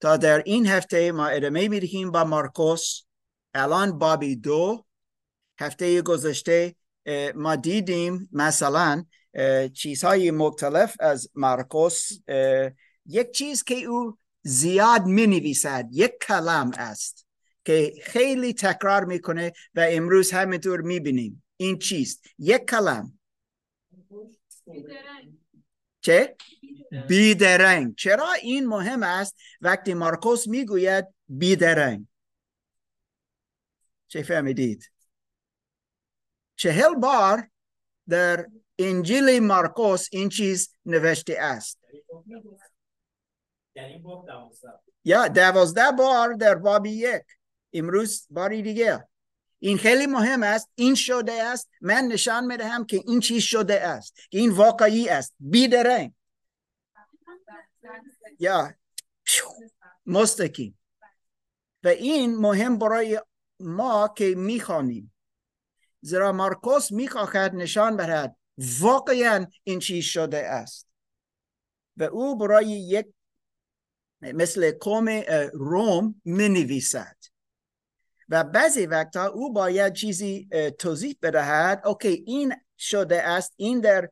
تا در این هفته ما ادامه می‌دهیم با مارکوس. الان بابی دو هفته گذشته ما دیدیم مثلا چیزهای مختلف از مارکوس. یک چیز که او زیاد می نویسد یک کلام است که خیلی تکرار می‌کنه و امروز همینطور می‌بینیم. این چیز یک کلام چه؟ بیدرنگ. چرا این مهم است وقتی مارکوس می‌گوید بیدرنگ؟ چه فهمیدید؟ چهل بار در انجیل مارکوس این چیز نوشته است. یا دوازده بار در بابی یک. امروز باری دیگه. این خیلی مهم است. این شده است. من نشان می‌دهم که این چیز شده است. این واقعی است. بیدرنگ. یا مستقیم. و این مهم برای ما که می‌خوانیم. زیرا مارکوس می‌خواهد نشان بدهد واقعا این چیز شده است. و او برای یک مثل قوم روم می نویسد و بعضی وقتا او باید چیزی توضیح بدهد. اوکی این شده است. این در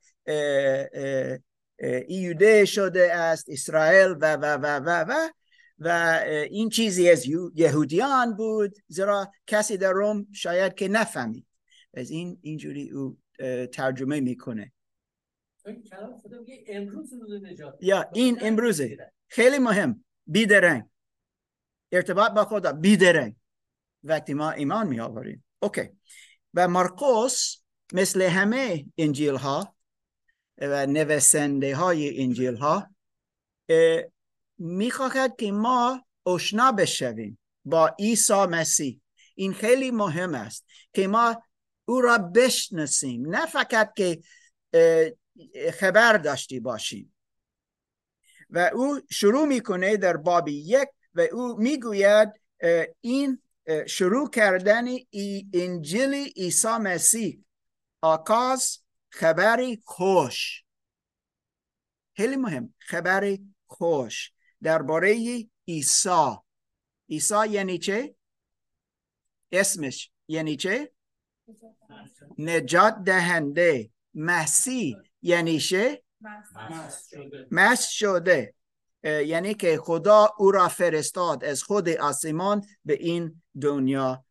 ایوده شده است اسرائیل و و و و و و این چیزی از یهودیان بود زیرا کسی در روم شاید که نفهمید. از این اینجوری او ترجمه می‌کنه. یا این امروزه. خیلی مهم. بیدرنگ. ارتباط با خدا. بیدرنگ. وقتی ما ایمان می آوریم اوکی. و مارکوس مثل همه انجیل ها و نویسنده های انجیل ها می‌خواهد که ما اشنا بشویم با عیسی مسیح. این خیلی مهم است که ما او را بشناسیم نه فقط که خبر داشتی باشیم. و او شروع می‌کنه در بابی یک و او می‌گوید این شروع کردن انجیل عیسی مسیح آکاز خبری خوش خیلی مهم. خبری خوش درباره عیسی. عیسی یعنی چه؟ اسمش یعنی چه؟ نجات دهنده. مسیح یعنی چه؟ مس شده. یعنی که خدا او را فرستاد از خود آسمان به این دنیا.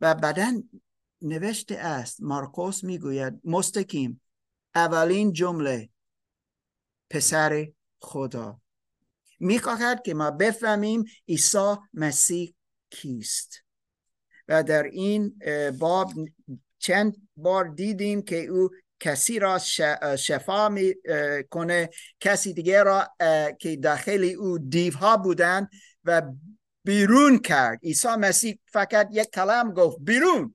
و بعدا نوشته است مارکوس می‌گوید مستقیم اولین جمله. پسر خدا. می‌خواهد که ما بفهمیم عیسی مسیح کیست. و در این باب چند بار دیدیم که او کسی را شفا می کنه کسی دیگه را که داخل او دیوها بودن و بیرون کرد. عیسی مسیح فقط یک کلام گفت بیرون.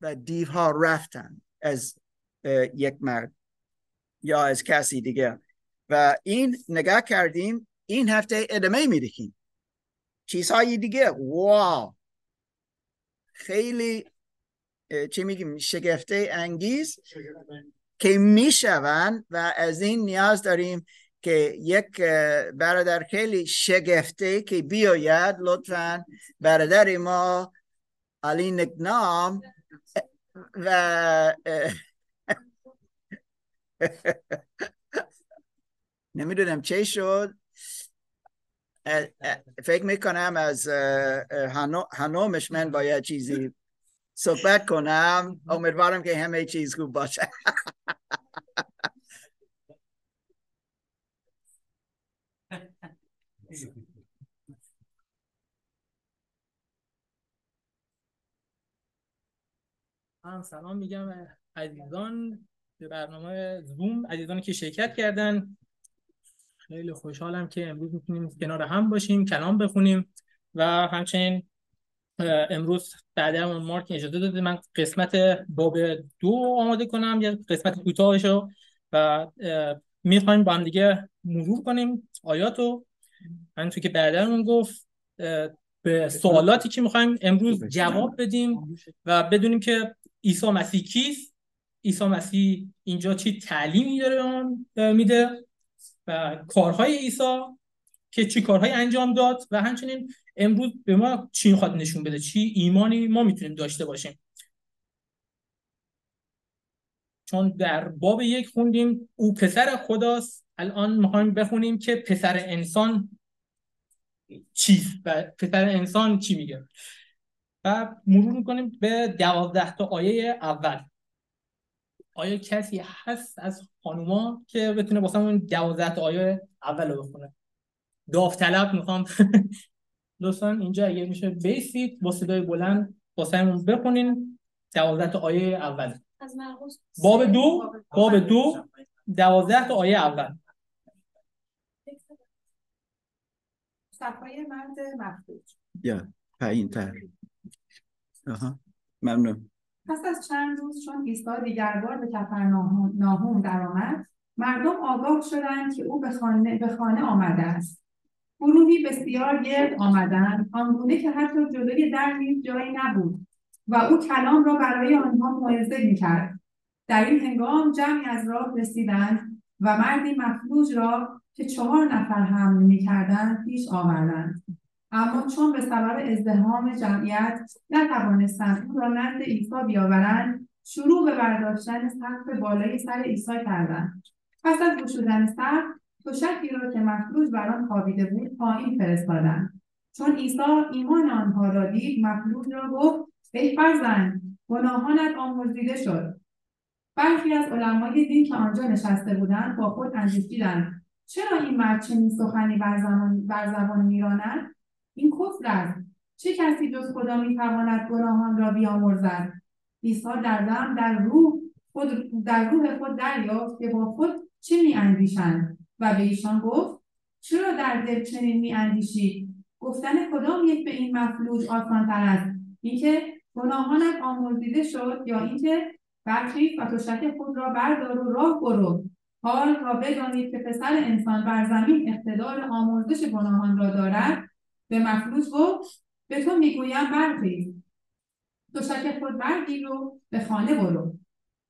و دیوها رفتن از یک مرد. یا از کسی دیگه. و این نگاه کردیم این هفته ادامه می‌دهیم. چیزهای دیگه. واو. خیلی چی میگیم؟ شگفته انگیز که می‌شوند و از این نیاز داریم که یک برادر خیلی شگفته که بیاید لطفا. برادر ما علی نکنام و نمی‌دونم چه شد. فکر می‌کنم از هنومش من باید چیزی صحبت کنم. امیدوارم که همه چیز خوب باشه. سلام میگم عزیزان. به برنامه زوم عزیزانی که شرکت کردن. خیلی خوشحالم که امروز می‌تونیم کنار هم باشیم کلام بخونیم و همچنین امروز بعد اون مارک اجازه داده من قسمت باب دو آماده کنم یا قسمت کوتاهشو و می‌خوایم با هم دیگه مرور کنیم. آیاتو همینطور که بعدمون گفت به سوالاتی که می‌خوایم امروز جواب بدیم و بدونیم که عیسی مسیح کیست. عیسی مسیح اینجا چی تعلیمی داره میده و کارهای عیسی که چی کارهایی انجام داد و همچنین امروز به ما چی می‌خواد نشون بده؟ چی ایمانی ما می‌تونیم داشته باشیم؟ چون در باب یک خوندیم او پسر خداست. الان می‌خوایم بخونیم که پسر انسان چیست و پسر انسان چی میگه؟ و مرور می‌کنیم به دوازده تا آیه اول. آیا کسی هست از خانوما که بتونه واسه اون دوازده تا آیه اول رو بخونه؟ داوطلب می‌خوام. دوستان اینجا اگه میشه بیسید با صدای بلند واسه بخونین. دوازده تا آیه اول. باب دو. باب دو. دوازده تا آیه اول. صفای مرد مفلوج یا پایین تر ممنون. پس از چند روز چون عیسی دیگر بار به کفرناهوم درآمد مردم آگاه شدند که او به خانه, به خانه آمده است. گروهی بسیار گرد آمدند آنگونه که حتی جلوی در نیز جایی نبود و او کلام را برای آنها موعظه می‌کرد. در این هنگام جمعی از راه رسیدند و مردی مفلوج را که چهار نفر حمل می‌کردند پیش آوردند. اما چون به سبب ازدهام جمعیت نتوانستند او را نزد عیسی بیاورند شروع به برداشتن سقف بالای سر عیسی کردند. پس از گشودن سقف تشکی را که مفلوج بر آن خوابیده بود پایین فرستادند. چون عیسی ایمان آنها را دید مفلوج را گفت ای فرزند گناهانت آمرزیده شد. برخی از علمای دین که آنجا نشسته بودند با خود اندیشیدند چرا این مرد چنین سخنی بر زبان میراند؟ این کفر است چه کسی جز خدا می‌تواند گناهان را بیامرزد؟ عیسی در دم در روح خود در روح خود دریافت که با خود چه میاندیشند؟ و به ایشان گفت چرا در دل چنین میاندیشید گفتن کدام یک به این مفلوج آسانتر است؟ اینکه گناهانت آمرزیده شد یا اینکه برخیز و تشک خود را بردار و راه برو؟ حال را بدانید که پسر انسان بر زمین اقتدار آمرزش گناهان را دارد به مفلوج گفت به تو می‌گویم برخیز تشک خود برگیر و به خانه برو.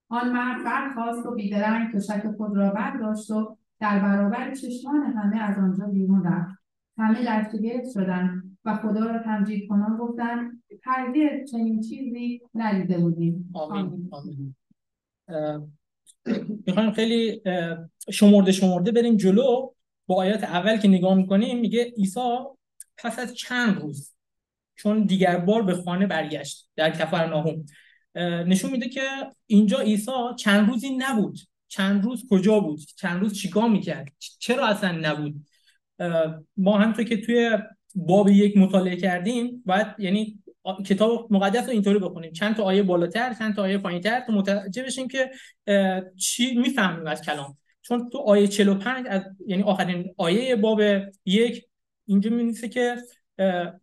آن مرد برخواست و بیدرنگ تشک خود را برداشت و در برابر چشمان همه از آنجا بیرون رفت. همه دست شدند و خدا را تمجید کنان گفتند هرگز چنین چیزی ندیده بودیم. آمین, آمین. می‌خوایم خیلی شمرده شمرده بریم جلو. با آیات اول که نگاه می‌کنیم میگه عیسی پس از چند روز چون دیگر بار به خانه برگشت در کفر ناهوم نشون میده که اینجا عیسی چند روزی نبود. چند روز کجا بود؟ چند روز چیکار می‌کرد؟ چرا اصلا نبود؟ ما همونطور که توی باب یک مطالعه کردیم باید یعنی کتاب مقدس رو اینطوری بخونیم. چند تا آیه بالاتر چند تا آیه پایینتر تا متوجه بشیم که چی می‌فهمیم از کلام. چون تو آیه 45 از یعنی آخرین آیه باب یک اینجا می‌نویسه که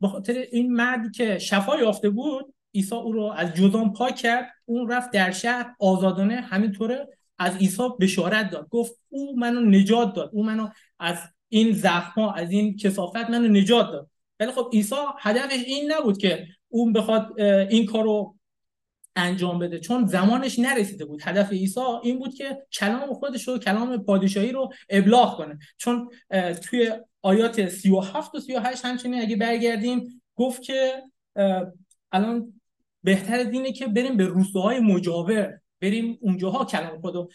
به خاطر این مردی که شفا یافته بود عیسی او رو از جزام پاک کرد اون رفت در شهر آزادانه همینطوره از عیسی بشارت داد. گفت او منو نجات داد او منو از این زخم از این کسافت منو نجات داد. ولی خب عیسی هدفش این نبود که اون بخواد این کارو انجام بده. چون زمانش نرسیده بود. هدف عیسی این بود که کلام خودش رو کلام پادشاهی رو ابلاغ کنه. چون توی آیات 37 و 38 همچنین اگه برگردیم گفت که الان بهتر دینه که بریم به روستاهای مجاور بریم اونجاها کلام خدا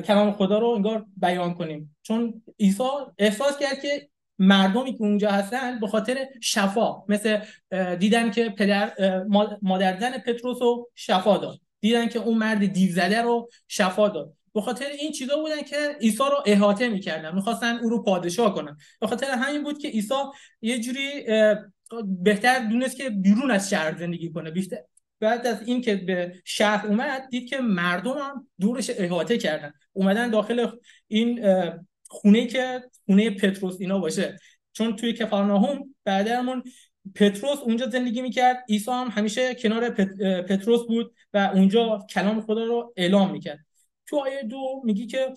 کلام خدا رو انگار بیان کنیم. چون عیسی احساس کرد که مردمی که اونجا هستن به خاطر شفا مثل دیدن که پدر مادر زن پتروس رو شفا داد. دیدن که اون مرد دیو زده رو شفا داد. به خاطر این چیزا بودن که عیسی رو احاطه می‌کردن می‌خواستن او رو پادشاه کنن. به خاطر همین بود که عیسی یه جوری بهتر دونست که بیرون از شهر زندگی کنه. بیشتر بعد از این که به شهر اومد دید که مردم هم دورش احاطه کردن. اومدن داخل این خونه که خونه پتروس اینا باشه. چون توی کفرناهوم بعدمون پتروس اونجا زندگی می‌کرد. عیسی هم همیشه کنار پتروس بود و اونجا کلام خدا رو اعلام می‌کرد. تو آیه دو میگی که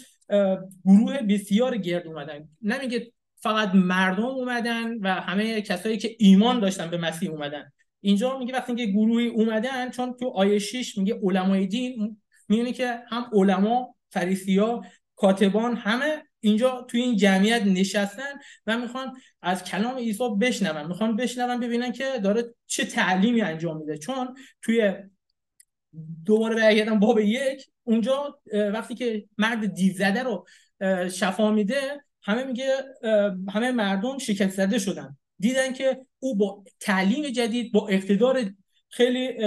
گروه بسیار گرد اومدن. نمیگه فقط مردم اومدن و همه کسایی که ایمان داشتن به مسیح اومدن. اینجا میگه وقتی که گروهی اومدن چون تو آیه 6 میگه علمای دین میونه که هم علما فریسیا کاتبان همه اینجا توی این جمعیت نشستن و می‌خوان از کلام عیسی بشنون. می‌خوان بشنون ببینن که داره چه تعلیمی انجام میده. چون توی دوباره برگردم باب یک. اونجا وقتی که مرد دیو زده رو شفا میده همه میگه همه مردم شکست زده شدن. دیدن که او با تعلیم جدید با اقتدار خیلی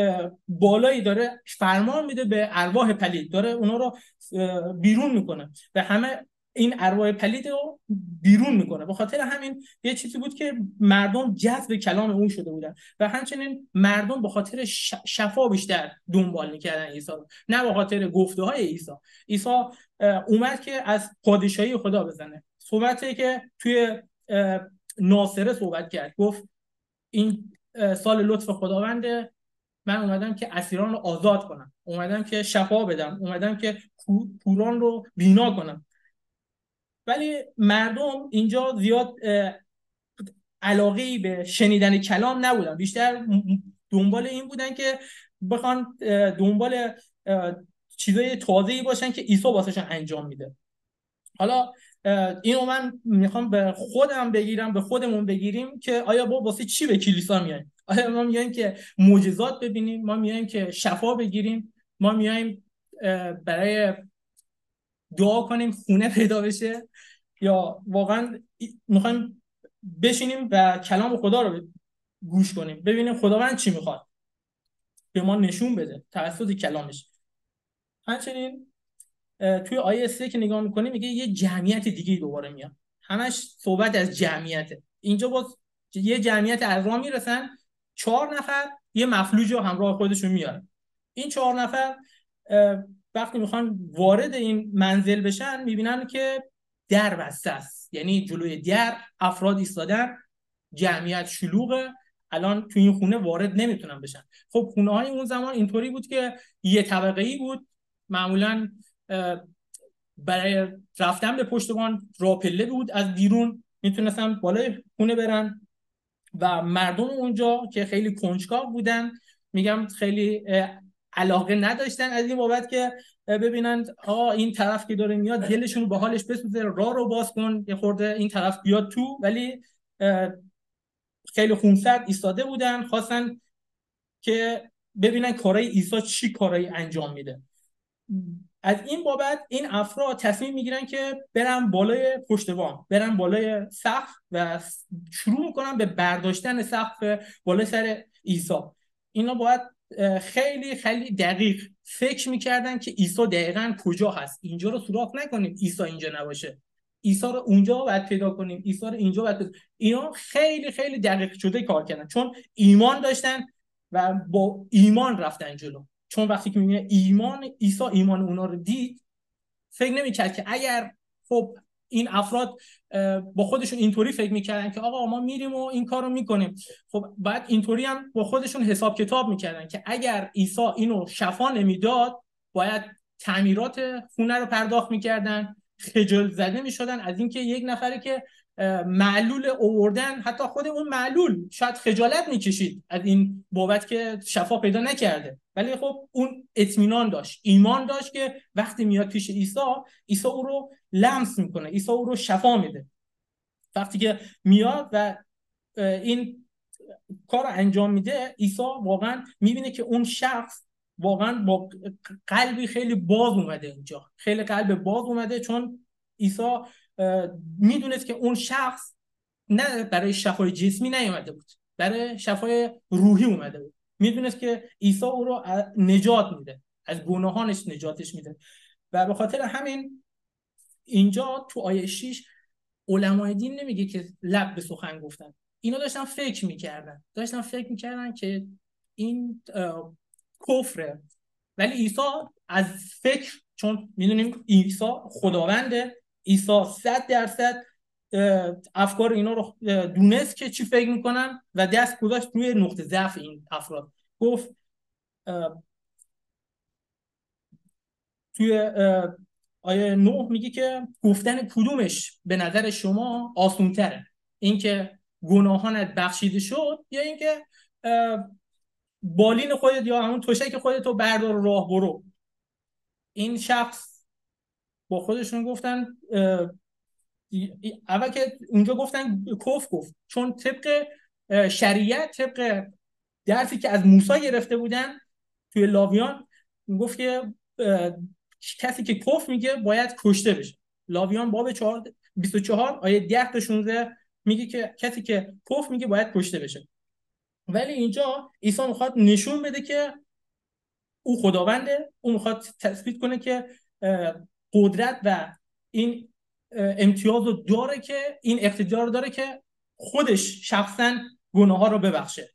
بالایی داره فرمان میده به ارواح پلید. داره اونا رو بیرون می‌کنه. و همه این ارواح پلید رو بیرون می‌کنه. به خاطر همین یه چیزی بود که مردم جذب کلام اون شده بودن و همچنین مردم به خاطر شفا بیشتر دنبال می‌کردن عیسی رو. نه به خاطر گفته های عیسی عیسی اومد که از پادشاهی خدا بزنه. صحبتی که توی ناصره صحبت کرد. گفت این سال لطف خداونده من اومدم که اسیران رو آزاد کنم. اومدم که شفا بدم. اومدم که کوران رو بینا کنم. ولی مردم اینجا زیاد علاقه به شنیدن کلام نبودن. بیشتر دنبال این بودن که بخوان دنبال چیزای تازه‌ای باشن که عیسی واسهشون انجام میده. حالا اینو من می‌خوام به خودم بگیرم به خودمون بگیریم که آیا با واسه چی به کلیسا میایم؟ آیا ما میایم که معجزات ببینیم؟ ما میایم که شفا بگیریم؟ ما میایم برای دعا کنیم خونه پیدا بشه. یا واقعا می‌خوایم بشینیم و کلام خدا رو گوش کنیم. ببینیم خداوند چی می‌خواد. به ما نشون بده توسط کلامش. همچنین توی آیه سه که نگاه می‌کنیم میگه یه جمعیت دیگه دوباره میاد. همش صحبت از جمعیته. اینجا باز یه جمعیت از راه می‌رسن چهار نفر یه مفلوج رو همراه خودشون میارن. این چهار نفر وقتی می‌خوان وارد این منزل بشن می‌بینن که در بسته است. یعنی جلوی در افراد ایستادن جمعیت شلوغه. الان تو این خونه وارد نمی‌تونن بشن. خب خونه های اون زمان اینطوری بود که یه طبقه ای بود. معمولا برای رفتن به پشتبان راپله بود. از بیرون می‌تونستن بالای خونه برن و مردم اونجا که خیلی کنجکاو بودن میگم خیلی علاقه نداشتن از این بابت که ببینن آقا این طرف که داره میاد دلشون به حالش بسوزه راه رو باز کن یه خورده این طرف بیاد تو. ولی خیلی خونسرد ایستاده بودن خواستن که ببینن کارای عیسی چی کارایی انجام میده. از این بابت این افراد تصمیم می‌گیرن که برن بالای پشت بام برن بالای سقف و شروع می‌کنن به برداشتن سقف بالای سر عیسی. اینا باید خیلی خیلی دقیق. فکر می‌کردن که عیسی دقیقا کجا هست. اینجا رو سراغ نکنیم عیسی اینجا نباشه. عیسی رو اونجا باید پیدا کنیم عیسی رو اینجا باید پیدا. اینا خیلی خیلی دقیق شده کار کردن. چون ایمان داشتن و با ایمان رفتن جلو. چون وقتی که می‌بینه ایمان عیسی ایمان اونا رو دید فکر نمی‌کرد که اگر خب این افراد با خودشون اینطوری فکر می‌کردن که آقا ما میریم و این کار رو می‌کنیم. خب بعد اینطوری هم با خودشون حساب کتاب می‌کردن که اگر عیسی اینو شفا نمی‌داد باید تعمیرات خونه رو پرداخت می‌کردن خجل زده می‌شدن از اینکه یک نفره که معلول اووردن حتی خود اون معلول شاید خجالت می‌کشید از این بابت که شفا پیدا نکرده. ولی خب اون اطمینان داشت ایمان داشت که وقتی میاد پیش عیسی عیسی او رو لمس می‌کنه. عیسی او رو شفا میده. وقتی که میاد و این کار رو انجام میده عیسی واقعا می‌بینه که اون شخص واقعا با قلبی خیلی باز اومده اینجا. خیلی قلب باز اومده چون عیسی می‌دونست که اون شخص نه برای شفای جسمی نیومده بود برای شفای روحی اومده بود. می‌دونست که عیسی او رو نجات میده. از گناهانش نجاتش میده. و به خاطر همین اینجا تو آیه 6 علمای دین نمیگه که لب به سخن گفتن. اینا داشتن فکر می‌کردن. داشتن فکر می‌کردن که این کفره. ولی عیسی از فکر چون می‌دونیم عیسی خداونده عیسی صد درصد افکار اینا رو دونست که چی فکر می‌کنن و دست گذاشت روی نقطه ضعف این افراد. گفت توی آیه نه میگه که گفتن کدومش به نظر شما آسون تره اینکه گناهانت بخشیده شد یا اینکه بالین خودت یا همون توشک خودت رو بردار راه برو؟ این شخص با خودشون گفتن اول که اونجا گفتن کف گفت چون طبق شریعت طبق درسی که از موسی گرفته بودن توی لاویان گفت که کسی که کف میگه باید کشته بشه. لاویان باب 24 آیه 10 تا 16 میگه که کسی که کف میگه باید کشته بشه. ولی اینجا عیسی می‌خواد نشون بده که او خداونده. او می‌خواد تثبیت کنه که قدرت و این امتیاز رو داره که این اقتدار داره که خودش شخصا گناه ها رو ببخشه.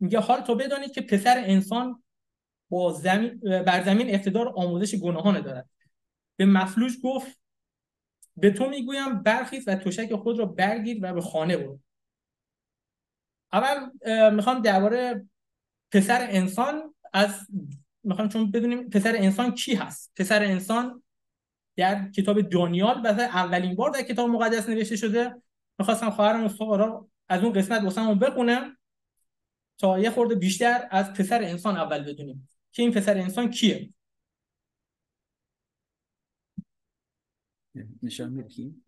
میگه حال تو بدانید که پسر انسان با زمین بر زمین اقتدار آموزش گناهان دارد. به مفلوج گفت به تو می‌گویم برخیز و تشک خود را برگیر و به خانه برو. اول می‌خوام درباره پسر انسان از می‌خوام چون بدونیم پسر انسان کی هست. پسر انسان در کتاب دانیال واسه اولین بار در کتاب مقدس نوشته شده. می‌خواستم خواهرم سوارا از اون قسمت واسمون بخونم تا یه خورده بیشتر از پسر انسان اول بدونیم. که این پسر انسان کیه؟ نشان میدی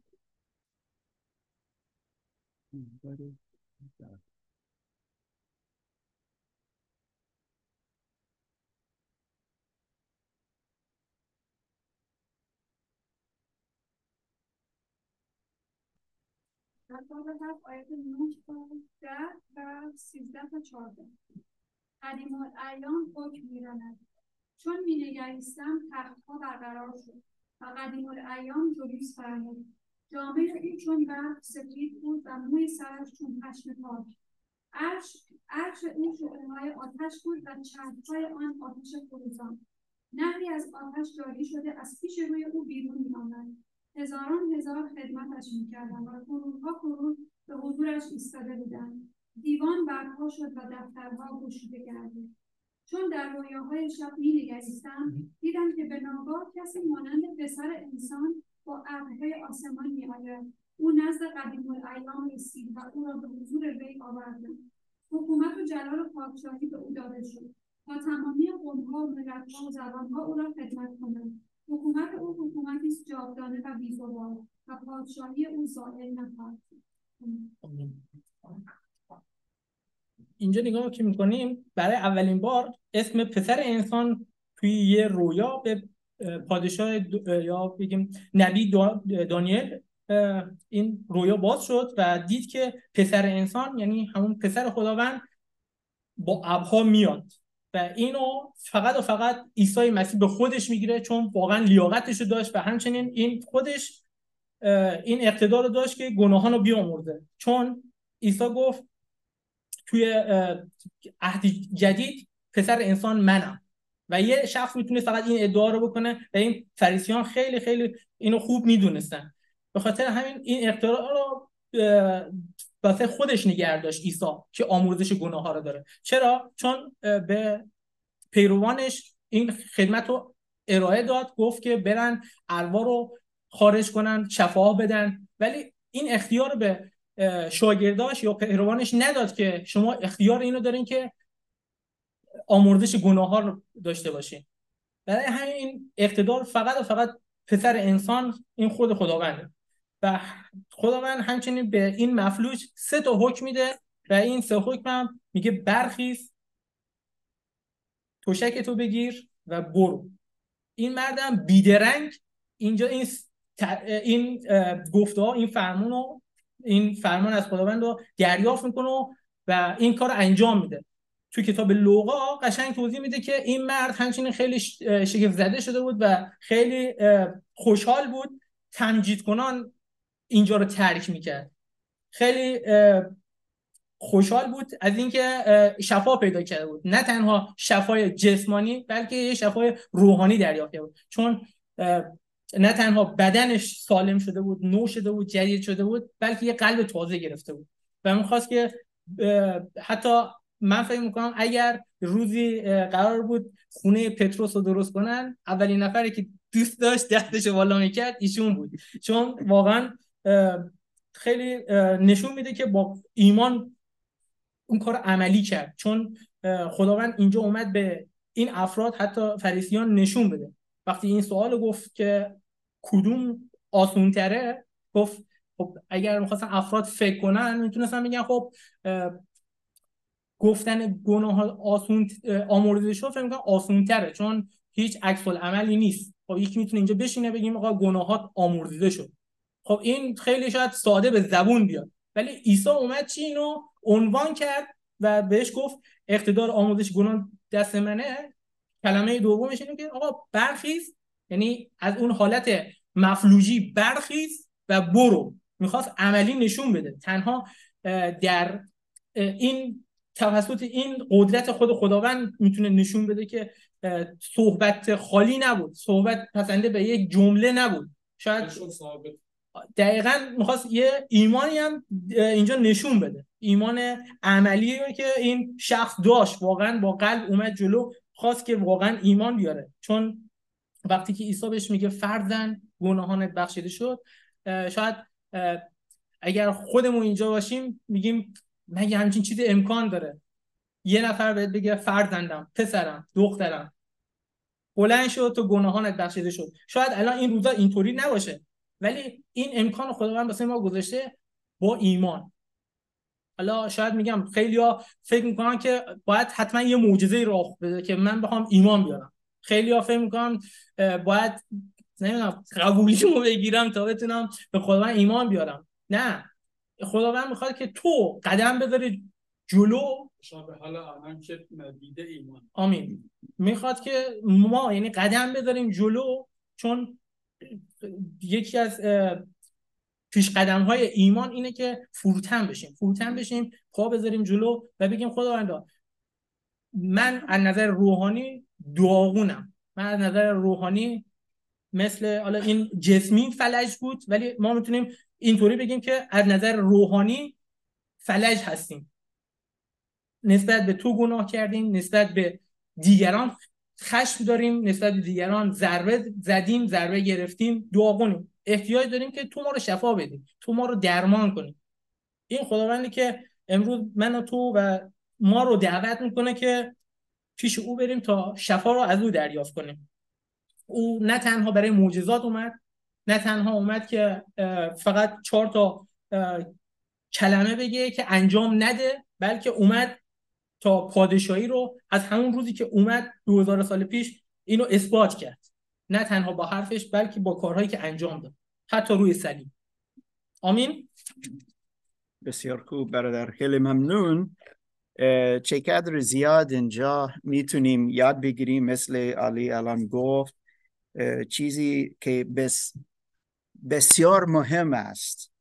آیت 9 تا 10 و 13 تا 14 قدیم الایام حکم میراند چون مینگریستم تختها برقرار شد و قدیم الایام جلوس فرمود. جامعه او چون برف سفید بود و موی سرش چون پشم پاک. عرش او شعلههای آتش بود و چرخهای آن آتش فروزان. نهری از آتش جاری شده از پیش روی او بیرون میآمد. هزاران هزار خدمتش می‌کردند و قرونها قرون به حضورش ایستاده بودند. دیوان برپا شد و دفترها گشوده گردید. چون در رویاهای شب مینگریستم دیدم که به ناگاه کسی مانند پسر انسان با ابرهای آسمان میآید. او نزد قدیم الایام رسید و او را به حضور وی آوردند حکومت و جلال و پادشاهی به او داده شد. تا تمامی قومها و ملتها و زبانها او را خدمت کنند. حکومت او حکومتی است جاودانه و بیزوال و پادشاهی او زائل نخواهد اینجا نگاه که می‌کنیم برای اولین بار اسم پسر انسان توی یه رویا به پادشاه یا بگیم نبی دانیل این رویا باز شد و دید که پسر انسان یعنی همون پسر خداوند با ابها میاد و اینو فقط و فقط عیسی مسیح به خودش می‌گیره چون واقعا لیاقتش رو داشت و همچنین این خودش این اقتدار رو داشت که گناهان رو بیامرده چون عیسی گفت توی عهد جدید پسر انسان منم. و یه شخص می‌تونه فقط این ادعا رو بکنه و این فریسیان خیلی خیلی اینو خوب می‌دونستن. به خاطر همین این اقتدار رو واسه خودش نگه داشت عیسی که آموزش گناه ها رو داره. چرا؟ چون به پیروانش این خدمت رو ارائه داد گفت که برن اروا رو خارج کنن شفا بدن. ولی این اختیار به شاگرداش یا پیروانش نداد که شما اختیار اینو دارین که آموزش گناه رو داشته باشین. برای همین اقتدار فقط و فقط پسر انسان این خود خداونده. و خداوند همچنین به این مفلوج سه تا حکم میده و این سه حکم هم میگه برخیز توشک تو بگیر و برو. این مردم بیدرنگ اینجا این این گفته ها این فرمون رو این فرمان از خداوند رو دریافت می‌کنه و این کار رو انجام میده. تو کتاب لوقا قشنگ توضیح میده که این مرد همچنین خیلی شگفت زده شده بود و خیلی خوشحال بود. تمجید کنان اینجا رو ترک می‌کرد. خیلی خوشحال بود از اینکه شفا پیدا کرده بود. نه تنها شفای جسمانی بلکه یه شفای روحانی دریافت بود. چون نه تنها بدنش سالم شده بود نو شده بود جدید شده بود بلکه یه قلب تازه گرفته بود. و می‌خواست که حتی من فکر می‌کنم اگر روزی قرار بود خونه پتروس رو درست کنن اولین نفری که دوست داشت دستش بالا می‌کرد ایشون بود. چون واقعا خیلی نشون میده که با ایمان اون کار عملی کرد. چون خداوند اینجا اومد به این افراد حتی فریسیان نشون بده. وقتی این سوال گفت که کدوم آسونتره؟ گفت خب اگر می‌خواستن افراد فکر کنن می‌تونستن بگن خب گفتن گناه آسون آمرزیده شد فکر می‌کنم آسون چون هیچ عکس عملی نیست. خب یکی می‌تونه اینجا بشینه بگیم آقا گناهات آمرزیده شد. خب این خیلی شاید ساده به زبون بیاد. ولی عیسی اومد چی اینو عنوان کرد و بهش گفت اقتدار آموزش گناه دست منه. کلمه دومش اینه که آقا برخیز. یعنی از اون حالت مفلوجی برخیز و برو. می‌خواست عملی نشون بده. تنها در این توسط این قدرت خود خداوند می‌تونه نشون بده که صحبت خالی نبود. صحبت پسنده به یک جمله نبود. شاید دقیقا می‌خواست یه ایمانی هم اینجا نشون بده. ایمان عملی که این شخص داشت. واقعا با قلب اومد جلو خواست که واقعا ایمان بیاره. چون وقتی که عیسی بهش میگه فرزن گناهانت بخشیده شد شاید اگر خودمون اینجا باشیم میگیم مگه همچین چیزی امکان داره؟ یه نفر بهت بگه فرزندم پسرم دخترم. بلند شد تو گناهانت بخشیده شد. شاید الان این روزا اینطوری نباشه. ولی این امکان خداوند واسه ما گذاشته با ایمان. حالا شاید میگم خیلیا فکر می‌کنن که باید حتما یه معجزه راه بده که من بخوام ایمان بیارم. خیلیا فکر می‌کنن باید نمی‌دونم قبولیمو بگیرم تا بتونم به خداوند ایمان بیارم. نه. خداوند می‌خواد که تو قدم بذاری جلو. شابه حالا که ایمان. آمین. می‌خواد که ما یعنی قدم بذاریم جلو چون یکی از پیش قدم های ایمان اینه که فروتن بشیم. فروتن بشیم پا بذاریم جلو و بگیم خداوندا من از نظر روحانی داغونم. من از نظر روحانی مثل حالا این جسمی فلج بود ولی ما می‌تونیم اینطوری بگیم که از نظر روحانی فلج هستیم. نسبت به تو گناه کردیم نسبت به دیگران خشم داریم نسبت به دیگران ضربه زدیم ضربه گرفتیم دعا احتیاج داریم که تو ما رو شفا بدیم تو ما رو درمان کنیم. این خداوندی که امروز من و تو و ما رو دعوت می‌کنه که پیش او بریم تا شفا رو از او دریافت کنیم. او نه تنها برای معجزات اومد نه تنها اومد که فقط چهار تا کلمه بگه که انجام نده بلکه اومد تا پادشاهی رو از همون روزی که اومد 2000 سال پیش اینو اثبات کرد. نه تنها با حرفش بلکه با کارهایی که انجام داد. حتی روی صلیب آمین؟ بسیار خوب برادر. خیلی ممنون. چقدر زیاد اینجا می‌تونیم یاد بگیریم مثل علی الان گفت چیزی که بس بسیار مهم است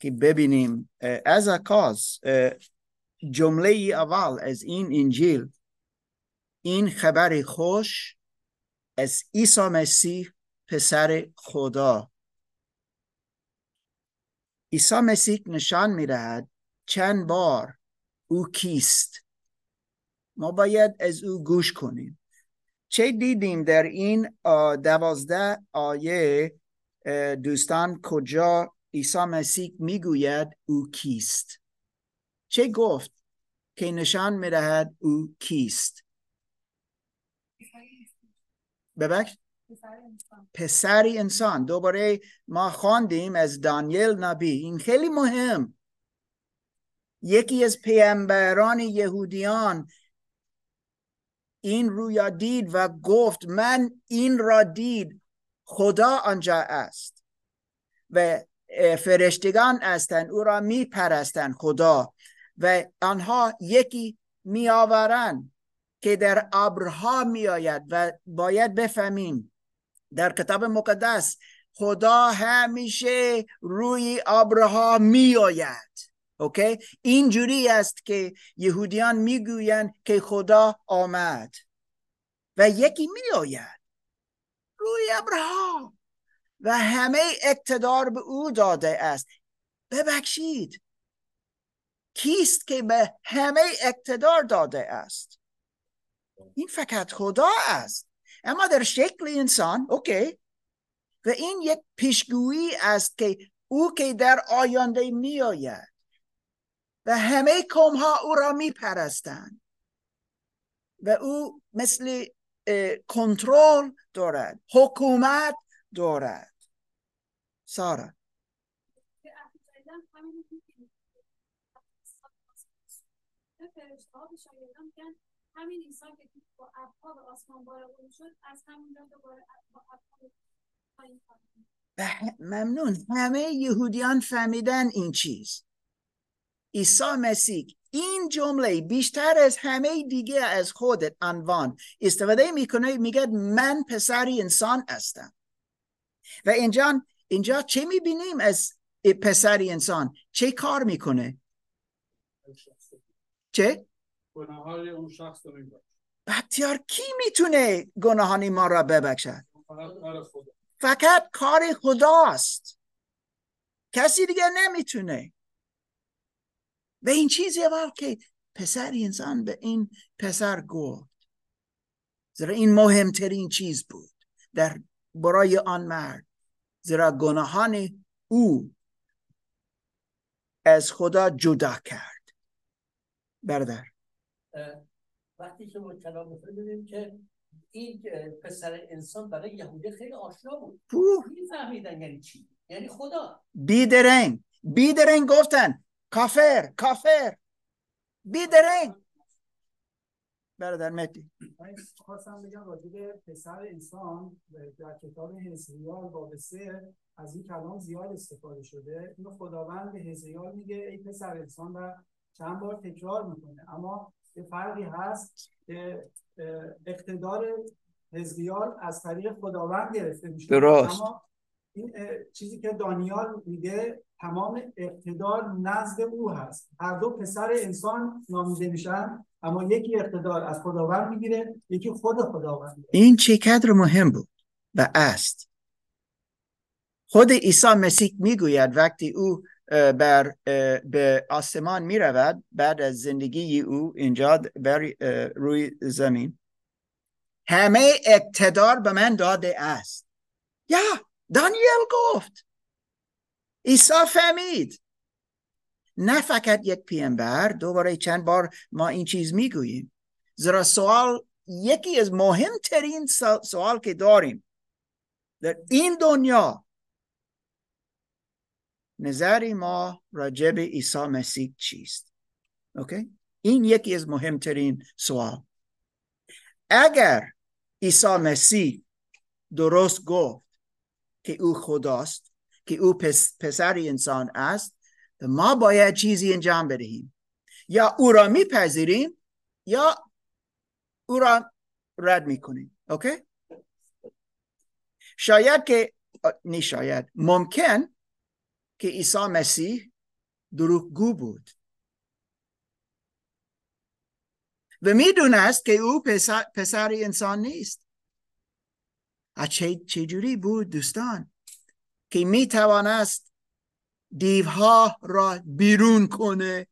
که ببینیم. از اکاز جمله اول از این انجیل این خبر خوش از عیسی مسیح پسر خدا. عیسی مسیح نشان می دهد چند بار او کیست؟ ما باید از او گوش کنیم. چه دیدیم در این دوازده آیه دوستان کجا عیسی مسیح می‌گوید او کیست؟ چه گفت که نشان می‌دهد او کیست؟ ببخش. پسری انسان. دوباره ما خواندیم از دانیل نبی. این خیلی مهم. یکی از پیامبران یهودیان این رویا دید و گفت من این را دید خدا آنجا است و فرشتگان هستند او را می پرستند خدا. و آنها یکی می آورند که در ابرها می آید و باید بفهمیم در کتاب مقدس خدا همیشه روی ابرها می آید اوکی؟ اینجوری است که یهودیان می‌گویند که خدا آمد و یکی می آید روی ابرها و همه اقتدار به او داده است. ببخشید. کیست که به همه اقتدار داده است؟ این فقط خدا است. اما در شکل انسان اوکی. و این یک پیشگویی است که او که در آینده می آید و همه کم ها او را می پرستند و او مثل کنترل دارد حکومت دارد. سارا. همین عیسی که با ابرها به آسمان بارگون شد از همینجا دوباره با به- ممنون. همه یهودیان فهمیدن این چیز. عیسی مسیح. این جمله بیشتر از همه دیگه از خودت عنوان. استفاده می‌کنه میگه من پسر انسان هستم. و اینجا اینجا چه می‌بینیم از پسر انسان؟ چه کار می‌کنه؟ چه؟ گناه های اون شخص رو می‌برد بختیار کی می‌تونه گناهان ما را ببخشد؟ فقط کار خداست. کسی دیگه نمی‌تونه. و این چیزی اول که پسر انسان به این پسر گفت. زیرا این مهمترین چیز بود. در برای آن مرد. زیرا گناهان او از خدا جدا کرد. برادر. وقتی که ما کلام می‌خونیم که این پسر انسان برای یهودی خیلی آشنا بود. میفهمیدن یعنی چی؟ یعنی خدا. بیدرنگ. بیدرنگ گفتن کافر کافر. بیدرنگ برادر مهدی. من خواستم بگم راجع به پسر انسان در کتاب حزقیال باب سه از این کلام زیاد استفاده شده. اینو خداوند به حزقیال میگه ای پسر انسان و چند بار تکرار می‌کنه. اما یه فرقی هست که اقتدار حزقیال از طریق خداوند گرفته میشه. درست. اما این چیزی که دانیال میگه تمام اقتدار نزد او هست. هر دو پسر انسان نامیده میشن اما یکی اقتدار از خداوند می‌گیره یکی خود خداوند این چقدر مهم بود و است؟ خود عیسی مسیح می‌گوید وقتی او بر به آسمان می رود بعد از زندگی او اینجا بر روی زمین همه اقتدار به من داده است. یا دانیل گفت. عیسی فهمید. نه فقط یک پیامبر دوباره چند بار ما این چیز می‌گوییم. زیرا سوال یکی از مهمترین سو- سوال که داریم در این دنیا نظری ما راجع به عیسی مسیح چیست؟ اوکی؟ این یکی از مهمترین سوال. اگر عیسی مسیح درست گفت که او خداست که او پس پسر انسان است ما باید چیزی انجام بدهیم. یا او را میپذیریم یا او را رد می‌کنیم. اوکی؟ شاید که نه شاید ممکن که عیسی مسیح دروغگو بود. و می‌دونست که او پسر, پسر انسان نیست. چه چجوری بود دوستان؟ که می‌توانست دیوها را بیرون کنه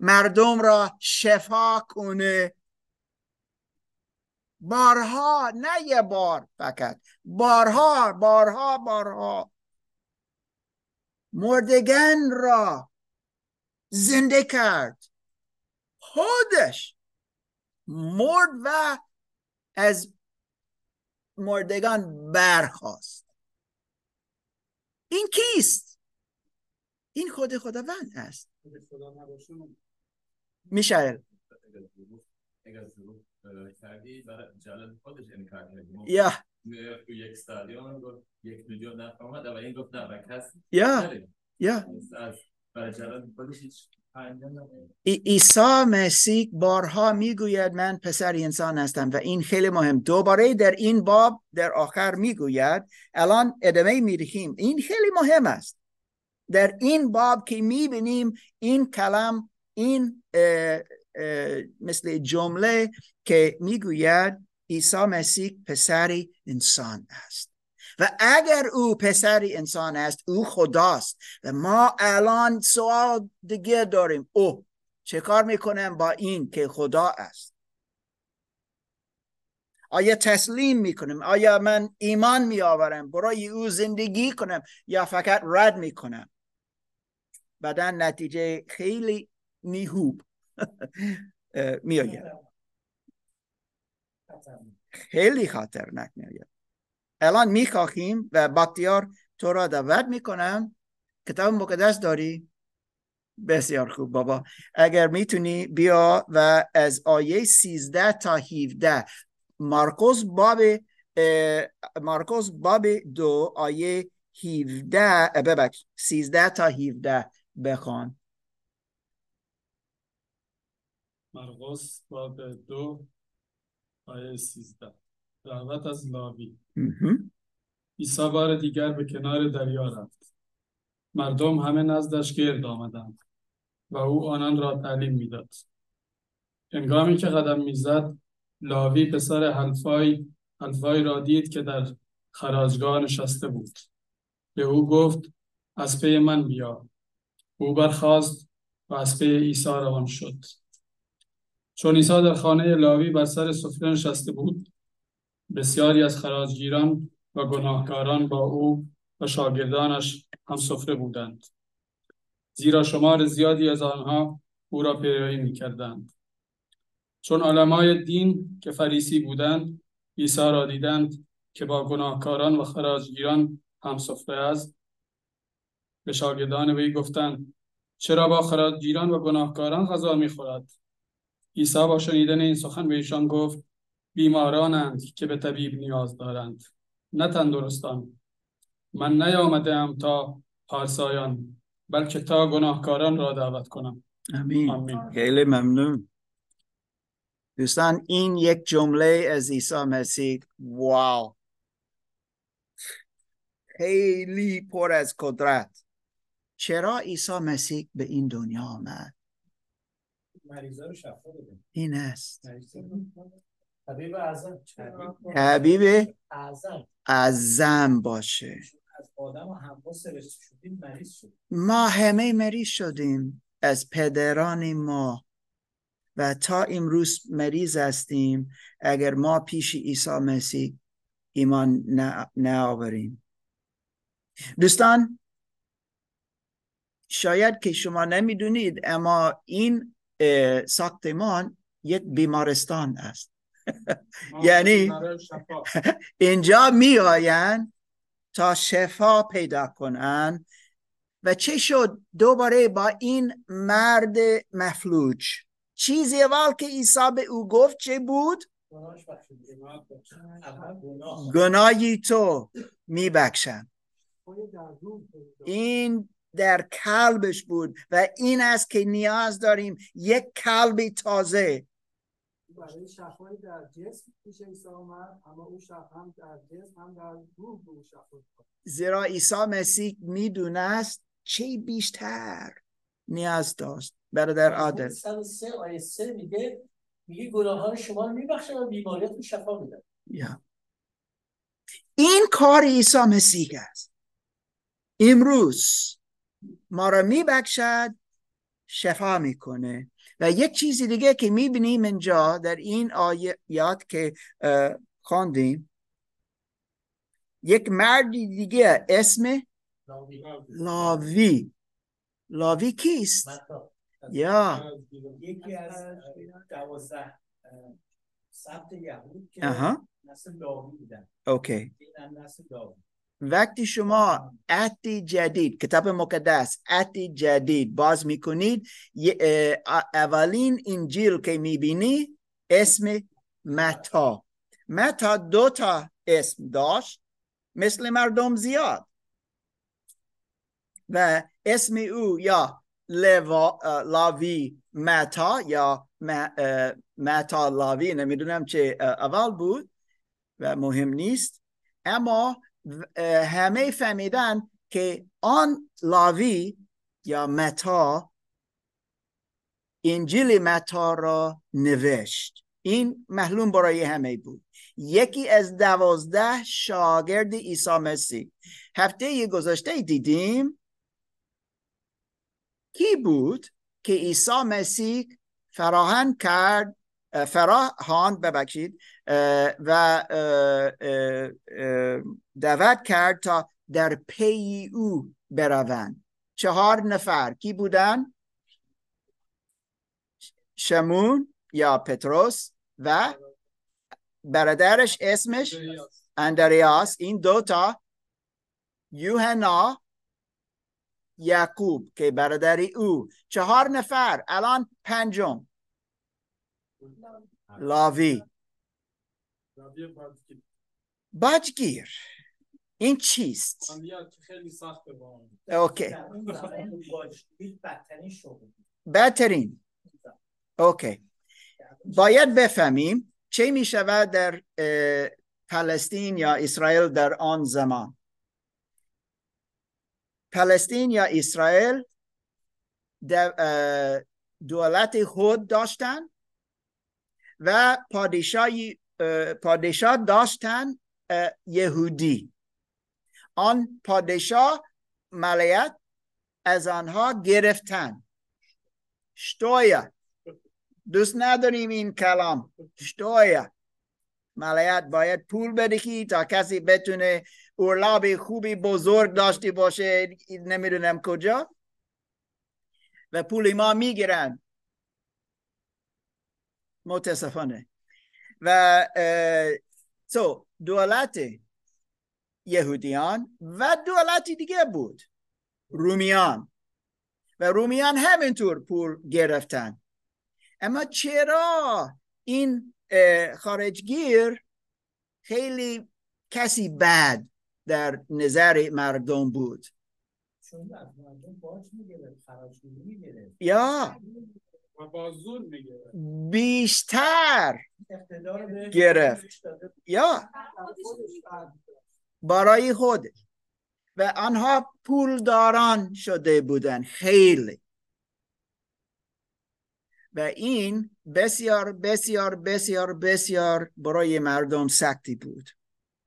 مردم را شفا کنه. بارها نه یه بار فقط بارها بارها بارها. مردگان را زنده کرد. خودش مرد و از مردگان برخواست این کیست؟ این خود خداوند است. ما یا یک استادیوم یک میلیون نفر اومد و این گفت نه و کس یا. یا. برای جلال خودش هیچ عیسی مسیح بارها می‌گوید من پسر انسان هستم و این خیلی مهم. دوباره در این باب در آخر می‌گوید الان ادامه می‌دهیم. این خیلی مهم است. در این باب که می‌بینیم این کلام این اه، اه، مثل جمله که می‌گوید عیسی مسیح پسر انسان است. و اگر او پسر انسان است او خداست. و ما الان سوال دیگه داریم. او چه کار می‌کنم با این که خدا است؟ آیا تسلیم می‌کنم؟ آیا من ایمان میآورم؟ برای او زندگی کنم یا فقط رد می‌کنم؟ بعدا نتیجه خیلی نیهوب. میآید. خیلی خطرناک میآید. الان می‌خواهیم و بختیار تو را دعوت می‌کنم. کتاب مقدس داری؟ بسیار خوب بابا. اگر می‌تونی بیا و از آیه 13 تا 17 مارکوس باب مارکوس باب دو آیه 17 اه، ببخش 13 تا 17 بخوان. مرقس باب دو آیه سیزده. دعوت از لاوی. عیسی بار دیگر به کنار دریا رفت. مردم همه نزدش گرد آمدند و او آنان را تعلیم می‌داد. هنگامی که قدم می‌زد لاوی پسر حلفای حلفای را دید که در خراجگاه نشسته بود. به او گفت از پی من بیا. او برخاست و از پی عیسی روان شد. چون عیسی در خانه لاوی بر سر سفره نشسته بود بسیاری از خراجگیران و گناهکاران با او و شاگردانش هم سفره بودند. زیرا شمار زیادی از آنها او را پیروی می‌کردند. چون علمای دین که فریسی بودند عیسی را دیدند که با گناهکاران و خراجگیران هم سفره است به شاگردان وی گفتند چرا با خراجگیران و گناهکاران غذا می‌خورد؟ عیسی با شنیدن این سخن به ایشان گفت بیمارانند که به طبیب نیاز دارند. نه تندرستان. من نیامدم تا پارسایان بلکه تا گناهکاران را دعوت کنم. امین آمین. خیلی ممنون. دوستان این یک جمله از عیسی مسیح. واو. خیلی پر از قدرت. چرا عیسی مسیح به این دنیا آمد؟ مریضا رو شفا بده این است. طبیب اعظم. طبیب. اعظم. اعظم باشه. از آدم و شدیم مریض شد ما همه مریض شدیم. از پدران ما. و تا امروز مریض هستیم. اگر ما پیش عیسی مسیح ایمان نه- نآوریم دوستان شاید که شما نمی‌دونید اما این ساختمان یک بیمارستان است. یعنی-. اینجا می آیند تا شفا پیدا کنن و چه شد؟ دوباره با این مرد مفلوج. چیزی اول که عیسی به او گفت چه بود گناهی تو میبخشم. این در قلبش بود و این است که نیاز داریم یک قلبی تازه برای شفای در جسم پیش عیسی آمد اما او شفا هم در جسم هم در روح به او شفا. زیرا عیسی مسیح می‌دونست چه بیشتر نیاز داشت. برادر عادل 103 آیه 3 میگه میگه گناهان شما رو میبخشم و بیماریتون شفا میدم یا. این کار عیسی مسیح است. امروز ما را میبخشد شفا می‌کنه. و یک چیزی دیگه که می‌بینیم اینجا در این آیات که خواندیم یک مردی دیگه اسم لاوی. لاوی. کیست؟ یا. یکی از دوازده سبت یهود که نسل لاوی بودن. اوکی. نسل لاوی. وقتی شما عهد جدید کتاب مقدس عهد جدید باز می‌کنید اولین انجیل که می‌بینی اسم متا. متا دو تا اسم داشت مثل مردم زیاد. و اسم او یا لوا- لاوی متا یا متا لاوی نمی‌دونم چه اول بود و مهم نیست. اما همه فهمیدن که آن لاوی یا متا انجیل متا را نوشت. این معلوم برای همه بود. یکی از دوازده شاگرد عیسی مسیح. هفته گذشته دیدیم کی بود که عیسی مسیح فراهم کرد اه، فراخواند ببخشید و دعوت کرد تا در پی او بروند. چهار نفر کی بودن؟ شمون یا پتروس و برادرش اسمش؟ اندریاس. این دوتا یوهنا یعقوب که برادری او. چهار نفر. الان پنجم. لاوی. باجگیر این چیست؟ خیلی سخته با اون. اوکی. بهترین اوکی. باید بفهمیم چه می شود در فلسطین یا اسرائیل در آن زمان. فلسطین یا اسرائیل دولت خود داشتن؟ و پادشاهی اه، پادشاه داشتن یهودی. آن پادشاه ملیت از آنها گرفتن. شتویا. دوست نداریم این کلام. شتویا. ملیت باید پول بدهی تا کسی بتونه اورلاب خوبی بزرگ داشته باشه. نمی‌دونم کجا. و پول ما می‌گیرن. متاسفانه. و so دولت یهودیان و دولتی دیگه بود. رومیان. و رومیان همینطور پول گرفتن. اما چرا این خارجگیر خیلی کسی بد در نظر مردم بود؟ یا. با بیشتر گرفت. یا؟ برای خود و آنها پولداران شده بودند. خیلی. و این بسیار بسیار بسیار بسیار برای مردم سختی بود.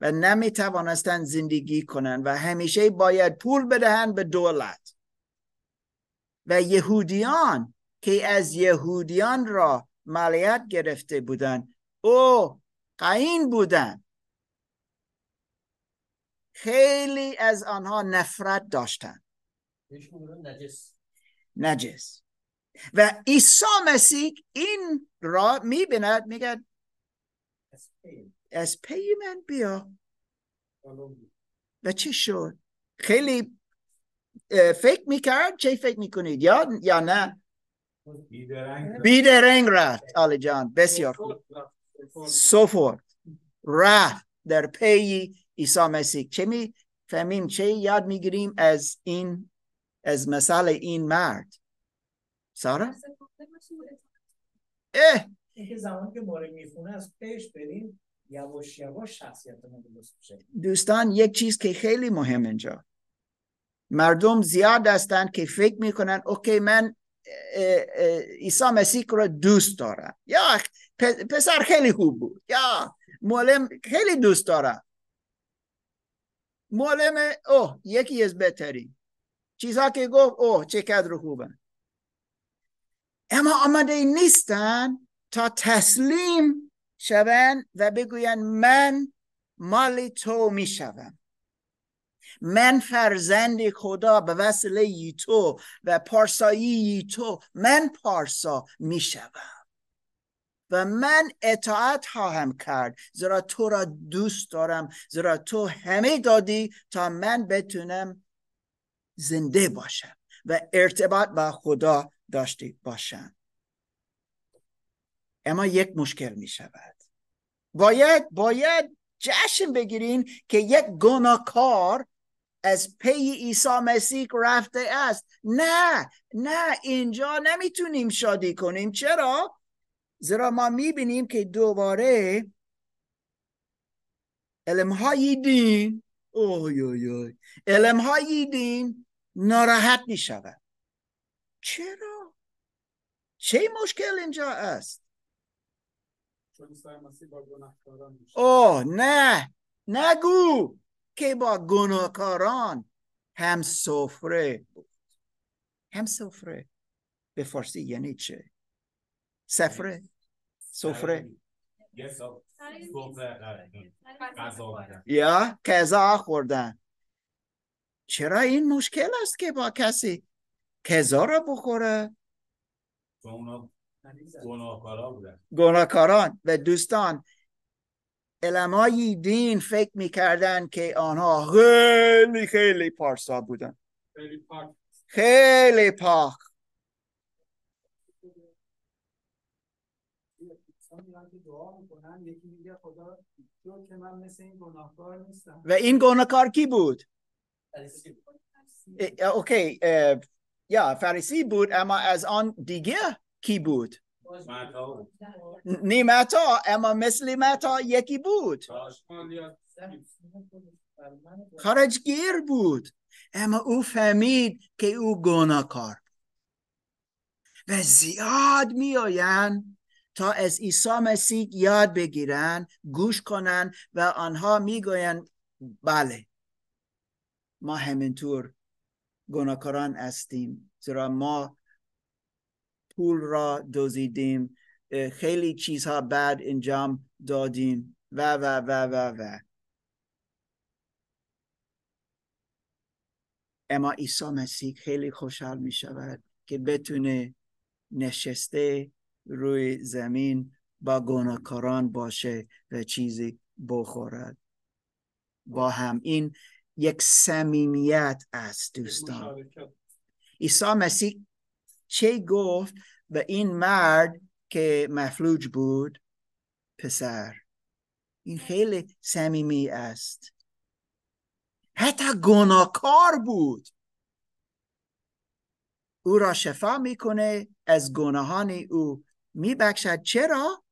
و نمی توانستند زندگی کنند و همیشه باید پول بدهند به دولت. و یهودیان که از یهودیان را مالیات گرفته بودند. او قاین بودند. خیلی از آنها نفرت داشتند. نجس. نجس. و عیسی مسیح این را می‌بیند میگه از پی. من بیا. و چی شد؟ خیلی فکر می‌کرد؟ چه فکر می‌کنید؟ یا یا نه؟ بیدرنگ رفت. آلی جان. بسیار خوب. سفر رفت در پی عیسی مسیح. چه می فهمیم؟ چه یاد می‌گیریم از این از مثال این مرد؟ سارا؟ اه. اینکه زمانی که ماره می‌خونه از پیش بریم یواش یواش شخصیتمون درست میشه. دوستان یک چیز که خیلی مهم اینجا. مردم زیاد هستند که فکر می‌کنن اوکی من عیسی مسیح را دوست دارم یا پسر خیلی خوب بود. یا معلم خیلی دوست دارم معلم اوه یکی از بهترین. چیزها که گفت اوه چه قدر خوبه. اما آمده نیستن تا تسلیم شوند و بگویند من مال تو می‌شوم. من فرزند خدا به وسیله تو و پارسایی تو من پارسا می‌شوم. و من اطاعت خواهم کرد. زیرا تو را دوست دارم. زیرا تو همه دادی تا من بتونم زنده باشم و ارتباط با خدا داشته باشم. اما یک مشکل می شود باید باید جشن بگیرین که یک گناهکار از پی عیسی مسیح رفته است. نه نه اینجا نمی‌تونیم شادی کنیم. چرا؟ زیرا ما می‌بینیم که دوباره علمهای دین اوی اوی اوی علمهای دین ناراحت می‌شود. چرا؟ چه مشکل اینجا است؟ اوه نه نگو. که با گناهکاران هم سفره بود. هم سفره. به فارسی یعنی چه؟ سفره. سفره. یا کذا خوردن. چرا این مشکل است که با کسی کذا را بخوره؟ گناهکاران و دوستان علمای دین فکر می‌کردن که آنها خیلی خیلی پارسا بودن. خیلی پاک. خیلی پاک. نیستم. و این گناهکار کی بود؟ اوکی یا فریسی بود اما از آن دیگه کی بود؟ متا نی متا اما مثل متا یکی بود. خارجگیر بود اما او فهمید که او گناهکار بود. و زیاد میآیند تا از عیسی مسیح یاد بگیرن گوش کنن و آنها می‌گویند بله ما همینطور گناهکاران هستیم زیرا ما پول را دزدیدیم خیلی چیزها بد انجام دادیم. و و و و و. اما عیسی مسیح خیلی خوشحال می شود که بتونه نشسته روی زمین با گناهکاران باشه و چیزی بخورد. با هم این یک صمیمیت است دوستان. عیسی مسیح چه گفت به این مرد که مفلوج بود؟ پسر. این خیلی صمیمی است. حتی گناهکار بود. او را شفا می‌کنه از گناهان او میبخشد. چرا؟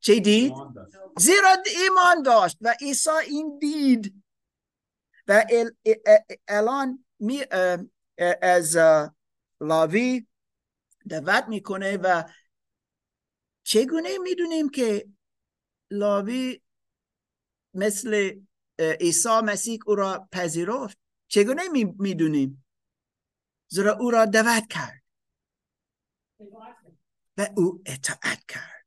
چه دید. زیرا ایمان داشت و عیسی این دید. و الان می از لاوی دعوت می‌کنه و چگونه می‌دونیم که لاوی مثل عیسی مسیح او را پذیرفت؟ چگونه می‌دونیم؟ زیرا او را دعوت کرد. و او اطاعت کرد.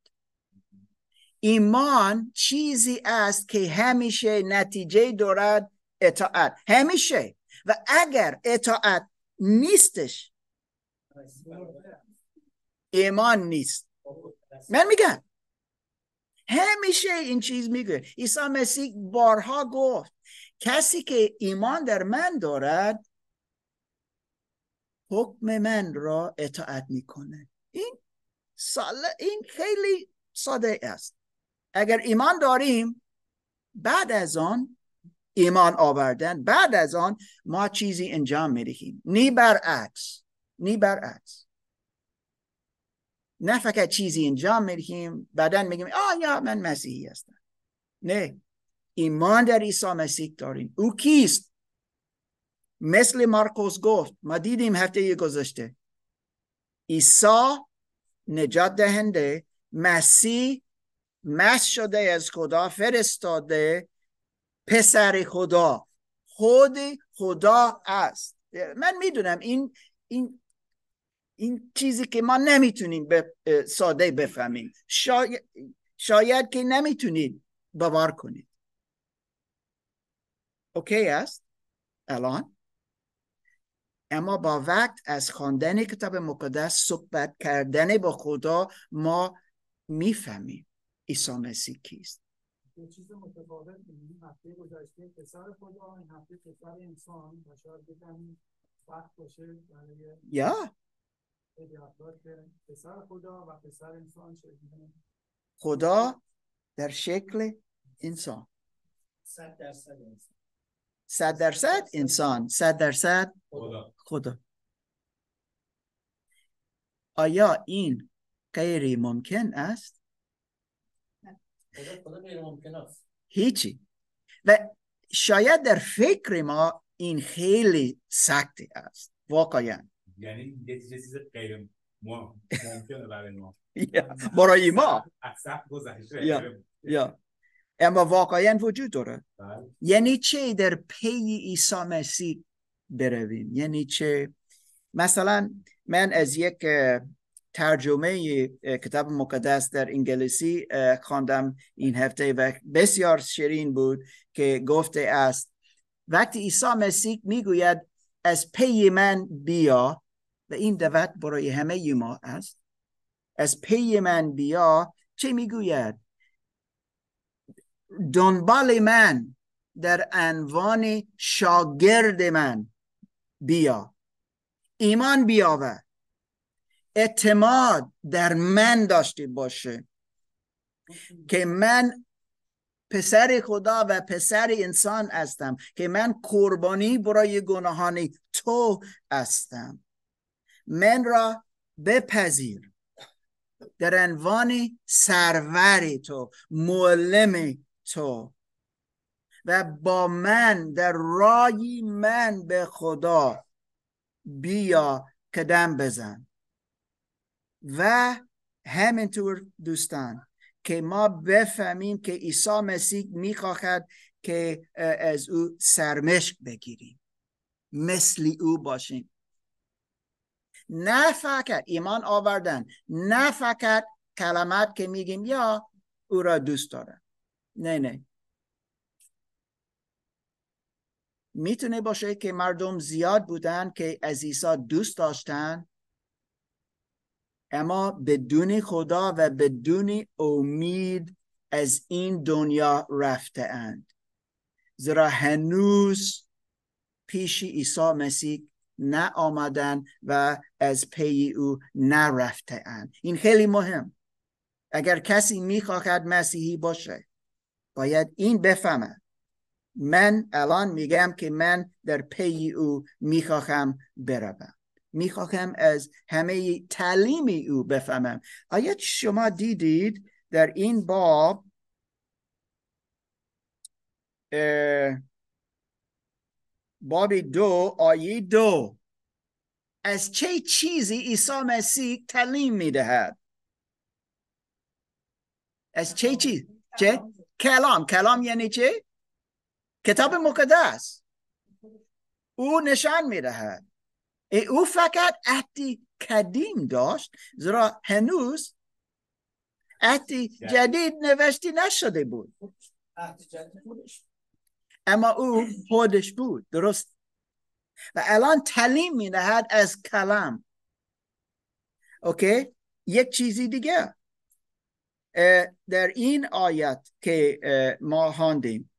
ایمان چیزی است که همیشه نتیجه دارد اطاعت. همیشه. و اگر اطاعت نیستش ایمان نیست. من میگم. همیشه این چیز میگه. عیسی مسیح بارها گفت کسی که ایمان در من دارد حکم من را اطاعت می‌کنه. این ساله این خیلی ساده است. اگر ایمان داریم بعد از آن ایمان آوردن بعد از آن ما چیزی انجام می‌دهیم. نی برعکس. نی برعکس نه فقط چیزی انجام می‌دهیم بعدا میگیم یا من مسیحی هستم. نه. ایمان در عیسی مسیح داریم. او کیست؟ مثل مارکوس گفت ما دیدیم هفته گذشته. عیسی نجات دهنده مسیح مس شده از خدا فرستاده پسر خدا. خود خدا است. من می‌دونم این این این چیزی که ما نمی‌تونیم به ساده بفهمیم. شاید, شاید که نمی‌تونید باور کنید. اوکی است؟ الان؟ اما با وقت از خواندن کتاب مقدس صحبت کردن با خدا ما می‌فهمیم عیسی مسیح کیست. یه چیز متفاوت این هفته گذشته پسر خدا این هفته پسر انسان. شاید بگم وقت باشه برای یا خیلی افراد که پسر خدا و پسر انسان شدیدن خدا در شکل انسان. صد درصد انسان. صد درصد انسان. صد درصد خدا. خدا. آیا این غیر ممکن است؟ خدا خدا غیر ممکن است. هیچی. و شاید در فکر ما این خیلی سختی است. واقعا. یعنی یه چیز غیر ما ممکنه برای ما. برای ما. سخت گذشته. یا. یا. اما واقعا وجود داره. بله. یعنی چه در پی عیسی مسیح برویم؟ یعنی چه؟ مثلا من از یک ترجمه کتاب مقدس در انگلیسی خواندم این هفته و بسیار شیرین بود که گفته است وقتی عیسی مسیح می‌گوید از پی من بیا این دعوت برای همه ما است. از پی من بیا چه می‌گوید؟ دنبال من در عنوان شاگرد من بیا. ایمان بیاور. اعتماد در من داشته باشه. که من پسر خدا و پسر انسان هستم. که من قربانی برای گناهان تو هستم. من را بپذیر. در عنوان سرور تو معلم تو. و با من در رای من به خدا بیا قدم بزن. و همینطور دوستان که ما بفهمیم که عیسی مسیح می‌خواهد که از او سرمشق بگیریم. مثل او باشیم. نه فقط ایمان آوردن نه فقط کلمات که میگیم یا او را دوست دارم نه نه. می‌تونه باشه که مردم زیاد بودن که از عیسی دوست داشتن اما بدون خدا و بدون امید از این دنیا رفته اند زیرا هنوز پیش عیسی مسیح نه آمدن و از پی او نرفته اند این خیلی مهم. اگر کسی می‌خواهد مسیحی باشه باید این بفهمد من الان میگم که من در پی او می‌خواهم بروم. می‌خواهم از همه تعلیم او بفهمم. آیا شما دیدید در این باب باب دو آیه دو. از چه چیزی عیسی مسیح تعلیم می‌دهد؟ از چه چیز؟ چه؟ کلام. کلام یعنی چه کتاب مقدس. او نشان می‌دهد. او فقط عهدی قدیم داشت زیرا هنوز عهدی جدید. نوشته نشده بود. اما او خودش بود. درست. و الان تعلیم دهد از کلام. اوکی؟ یک چیزی دیگه. در این آیت که ما خواندیم.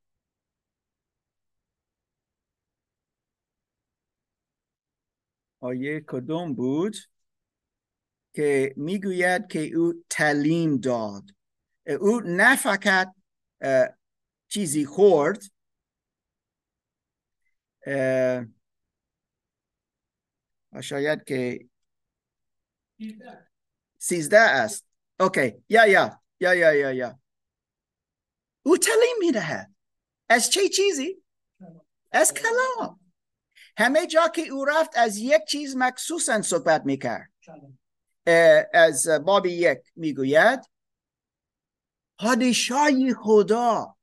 آیه کدوم بود؟ که می‌گوید که او تعلیم داد. او نه فقط چیزی خورد شاید که سیزده. است. اوکی یا یا یا یا یا یا. او تعلیم می‌دهد. از چه چیزی؟ از کلام. همه جا که او رفت از یک چیز مخصوصا صحبت می‌کرد. از باب یک می‌گوید پادشاهی خدا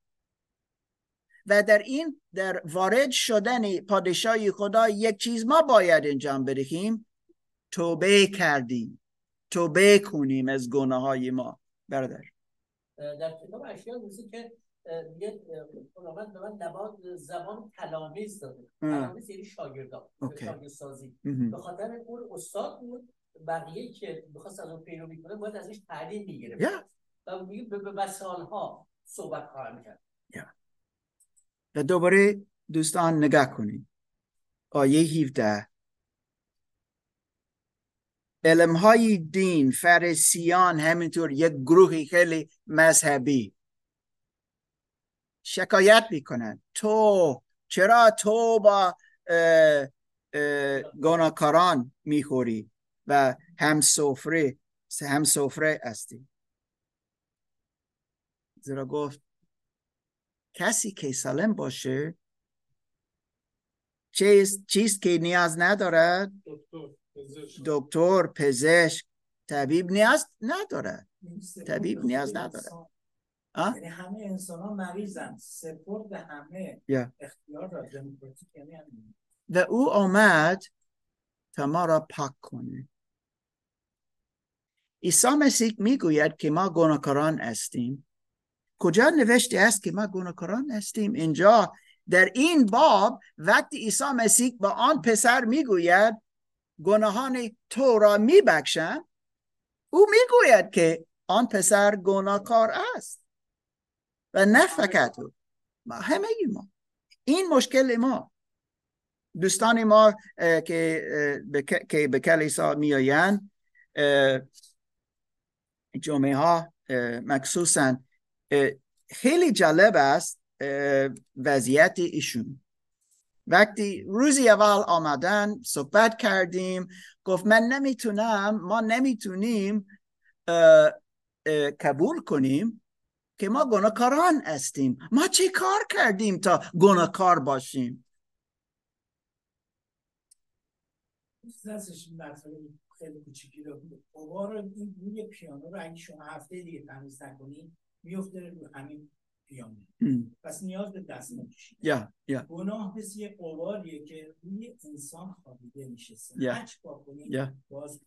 و در این در وارد شدن پادشاهی خدا یک چیز ما باید انجام بدهیم توبه کردیم. توبه کنیم از گناه های ما برادر. در کتاب اشیاء که یه خداوند به من نباد زبان تلامیز داده. تلامیز یعنی شاگردان شاگرد سازی به خاطر اون استاد بود بقیه که بخواست از اون پیروی کنه باید ازش تعلیم می‌گیره و میگه به سالها صحبت خواهم کرد. و دوباره دوستان نگاه کنید. آیه 17 علم های دین فرسیان همینطور یک گروهی خیلی مذهبی. شکایت می‌کنن تو چرا تو با گناهکاران می‌خوری و هم سفره هم سفره هستی؟ زیرا گفت کسی که سالم باشه چیز, چیز که نیاز ندارد؟ دکتر پزشک. طبیب نیاز ندارد. طبیب نیاز ندارد. یعنی همه انسان ها مریضن. سپورت همه اختیار را دموکراتیک یعنی و او آمد تا ما را پاک کنه. عیسی مسیح می‌گوید که ما گناهکاران هستیم. کجا نوشته است که ما گناهکاران هستیم؟ اینجا در این باب وقتی عیسی مسیح با آن پسر می‌گوید گناهان تو را میبخشم او می‌گوید که آن پسر گناهکار است. و نه فقط او همه ما. این مشکل ما. دوستان ما که که به کلیسا میآیند جمعه ها مخصوصا خیلی جالب است وضعیت ایشون. وقتی روزی اول آمدن صحبت کردیم گفت من نمی‌تونم ما نمی‌تونیم قبول کنیم که ما گناهکاران هستیم. ما چه کار کردیم تا گناهکار باشیم؟ خیلی کوچیکی رو رو این روی پیانو رو اگه شما هفته دیگه تمیز نکنید میفته رو همین پیانو. پس نیاز به دست نکشید. یا یا. گناه مثل یه قباریه که روی انسان خوابیده میشه yeah. هر کنید باز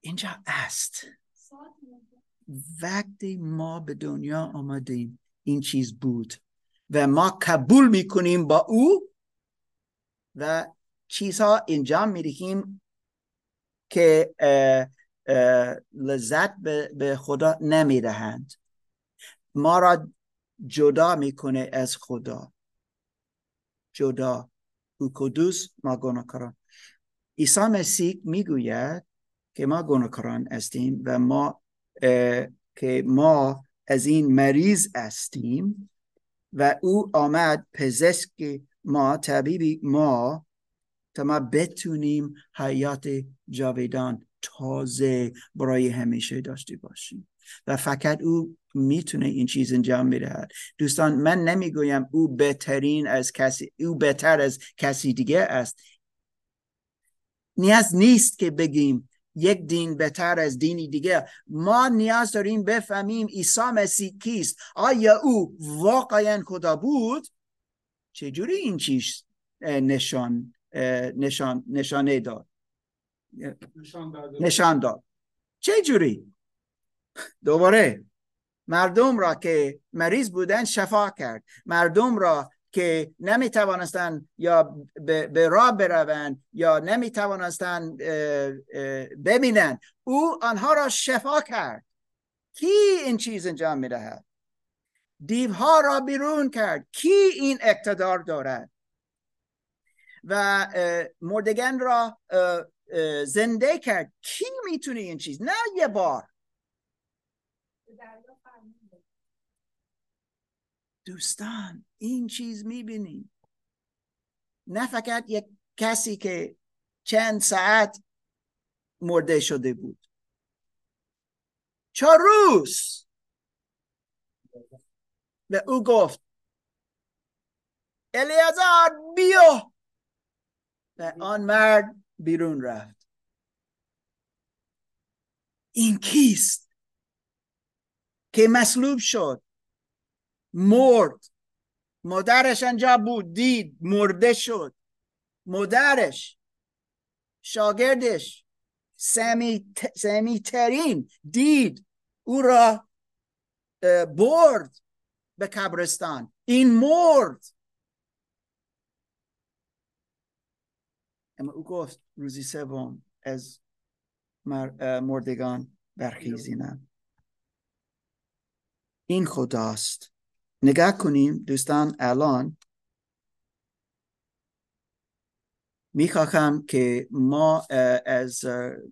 اینجا است. وقتی ما به دنیا آمدیم این چیز بود و ما قبول می‌کنیم با او و چیزها انجام می‌دهیم که لذت به خدا نمی‌دهند. ما را جدا می‌کنه از خدا. جدا. او کدوس ما گناهکاران. عیسی مسیح می‌گوید که ما گناهکاران هستیم و ما که ما از این مریض هستیم و او آمد پزشک ما طبیبی ما تا ما بتونیم حیات جاویدان تازه برای همیشه داشته باشیم. و فقط او می‌تونه این چیز انجام می‌دهد. دوستان من نمی‌گویم او بهترین از کسی او بهتر از کسی دیگه است. نیاز نیست که بگیم یک دین بهتر از دینی دیگه. ما نیاز داریم بفهمیم عیسی مسیح کیست. آیا او واقعا خدا بود؟ چجوری این چیز نشان نشان نشانه داد؟ نشان داد چه جوری دوباره. مردم را که مریض بودن شفا کرد. مردم را که نمی توانستند یا به راه بروند یا نمی توانستند ببینند او آنها را شفا کرد. کی این چیز انجام می دهد دیوها را بیرون کرد. کی این اقتدار دارد؟ و مردگان را زنده کرد. کی می‌تونه این چیز؟ نه یه بار. دوستان این چیز می‌بینیم نه فقط یک کسی که چند ساعت مرده شده بود. چهار روز. و او گفت الیازار بیو. و آن مرد بیرون رفت. این کیست؟ که مصلوب شد. مرد. مادرش انجا بود. دید. مرده شد. مادرش. شاگردش. سمی, سمی ترین. دید. او را برد به قبرستان. این مرد. اما او گفت روزی سوم از مردگان برخیزینم. این خداست. نگاه کنیم دوستان الان می‌خواهم که ما از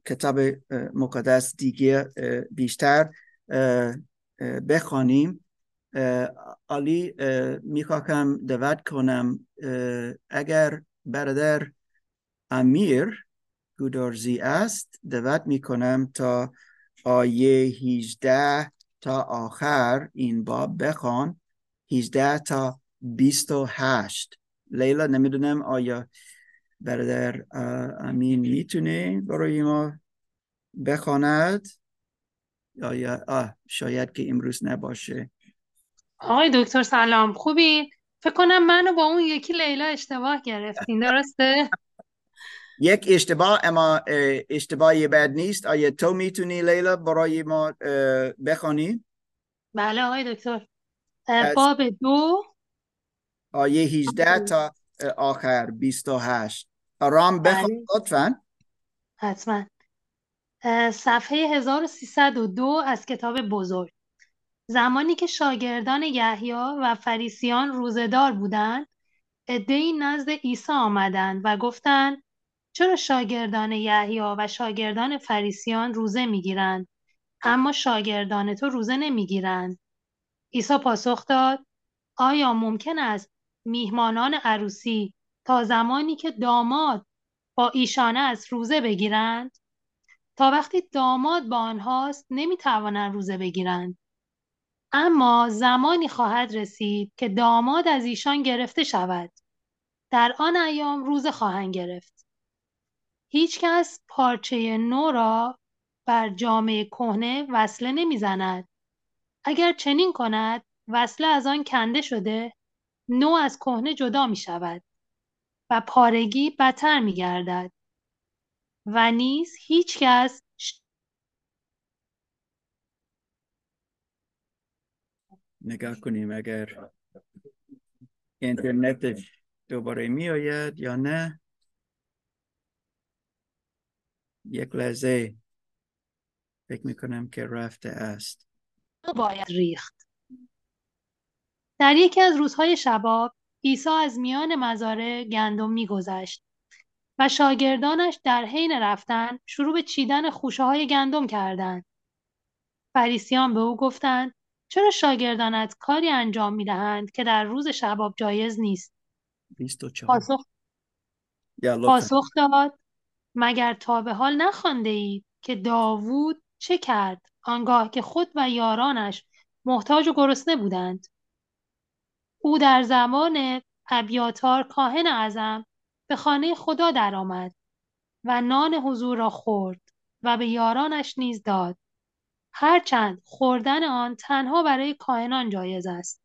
کتاب مقدس دیگه بیشتر بخوانیم. علی می‌خواهم دعوت کنم اگر برادر امیر گودارزی است. دعوت می‌کنم تا آیه 18 تا آخر این باب بخوان. 18 تا 28 لیلا نمی‌دونم آیا برادر امین می‌تونه برای ما بخواند؟ یا آه شاید که امروز نباشه. آقای دکتر سلام خوبی؟ فکر کنم منو با اون یکی لیلا اشتباه گرفتین درسته؟ یک اشتباه اما اشتباهی بد نیست. آیا تو می‌تونی لیلا برای ما بخوانی؟ بله آقای دکتر. باب دو. آیه 18 تا آخر 28 آرام بله. لطفا. حتما. صفحه 1302 از کتاب بزرگ. زمانی که شاگردان یحیی و فریسیان روزهدار بودند عدهای نزد عیسی آمدند و گفتند چرا شاگردان یحیی و شاگردان فریسیان روزه می‌گیرند اما شاگردان تو روزه نمی‌گیرند؟ عیسی پاسخ داد آیا ممکن است میهمانان عروسی تا زمانی که داماد با ایشانه از روزه بگیرند؟ تا وقتی داماد با آنهاست نمی‌توانند روزه بگیرند. اما زمانی خواهد رسید که داماد از ایشان گرفته شود. در آن ایام روزه خواهند گرفت. هیچ کس پارچه نو را بر جامعه کهنه وصله نمی‌زند. اگر چنین کند وصله از آن کنده شده نو از کهنه جدا می شود و پارگی بدتر می گردد و نیز هیچ کس نگاه کنیم اگر اینترنت دوباره می آید یا نه. یک لحظه. فکر می کنم که رفته است. باید ریخت. در یکی از روزهای شباب عیسی از میان مزارع گندم میگذشت و شاگردانش در حین رفتن شروع به چیدن خوشه های گندم کردند. فریسیان به او گفتند چرا شاگردانت کاری انجام می دهند که در روز شباب جایز نیست؟ پاسخ, پاسخ داد مگر تا به حال نخوانده اید که داوود چه کرد؟ آنگاه که خود و یارانش محتاج و گرسنه بودند. او در زمان ابیاتار کاهن اعظم به خانه خدا درآمد و نان حضور را خورد و به یارانش نیز داد. هرچند خوردن آن تنها برای کاهنان جایز است.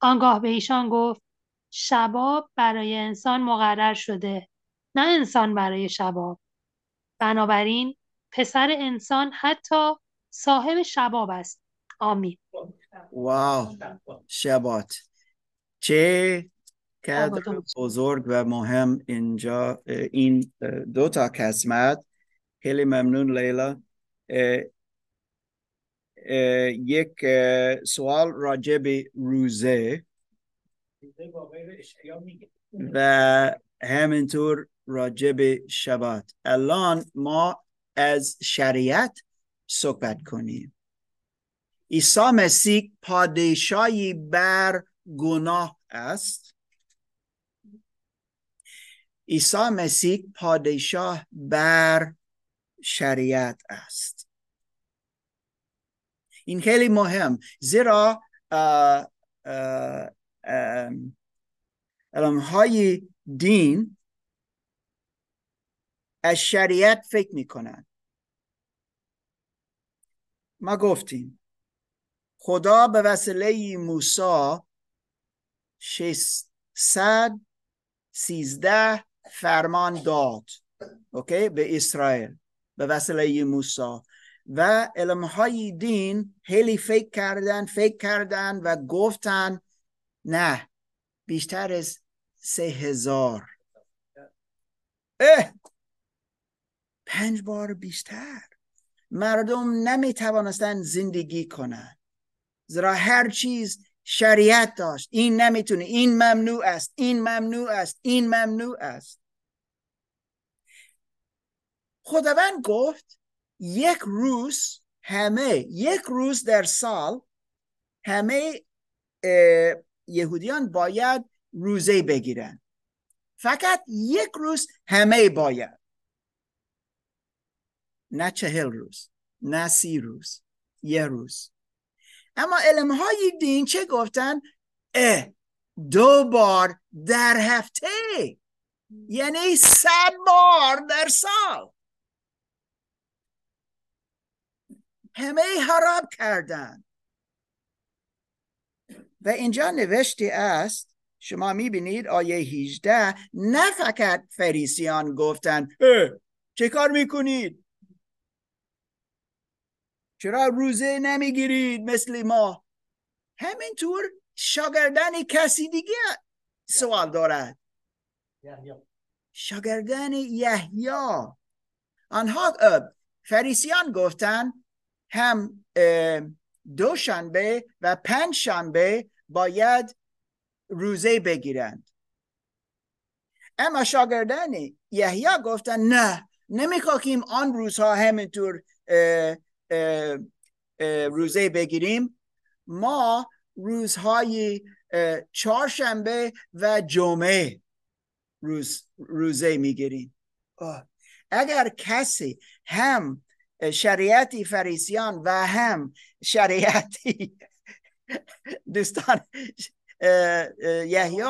آنگاه به ایشان گفت شباب برای انسان مقرر شده. نه انسان برای شباب. بنابراین پسر انسان حتی صاحب شباب است. آمین. واو. شبات. چه کدر بزرگ و مهم اینجا این دو تا قسمت. خیلی ممنون لیلا. یک سوال راجع به روزه. و همینطور راجع به شبات. الان ما از شریعت صحبت کنیم. عیسی مسیح پادشاهی بر گناه است. عیسی مسیح پادشاه بر شریعت است. این خیلی مهم. زیرا علم های دین از شریعت فکر می‌کنن. ما گفتیم خدا به وسیله موسی 600 سیزده فرمان داد اوکی به اسرائیل به وسیله موسی. و علم های دین خیلی فکر کردن فکر کردن و گفتن نه بیشتر از سه هزار. اه! پنج بار بیشتر. مردم نمی توانستن زندگی کنند. زیرا هر چیز شریعت داشت. این نمی‌تونه این ممنوع است این ممنوع است این ممنوع است. خداوند گفت یک روز همه یک روز در سال همه یهودیان باید روزه بگیرن. فقط یک روز همه باید. نه چهل روز نه سی روز یه روز. اما علم های دین چه گفتن؟ اه دو بار در هفته. یعنی صد بار در سال. همه حرام کردن. و اینجا نوشته است شما می‌بینید آیه 18 نه فقط فریسیان گفتن چه کار می‌کنید؟ چرا روزه نمی‌گیرید مثل ما؟ همینطور شاگردن کسی دیگه سوال دارد. شاگردن یحیی. آنها فریسیان گفتن هم دوشنبه و پنج شنبه باید روزه بگیرند. اما شاگردان یحیی گفتن نه نمی‌خواهیم آن روزها همینطور روزه بگیریم. ما روزهای چهارشنبه و جمعه روز روزه می‌گیریم. اگر کسی هم شریعتی فریسیان و هم شریعتی دوستان یحیی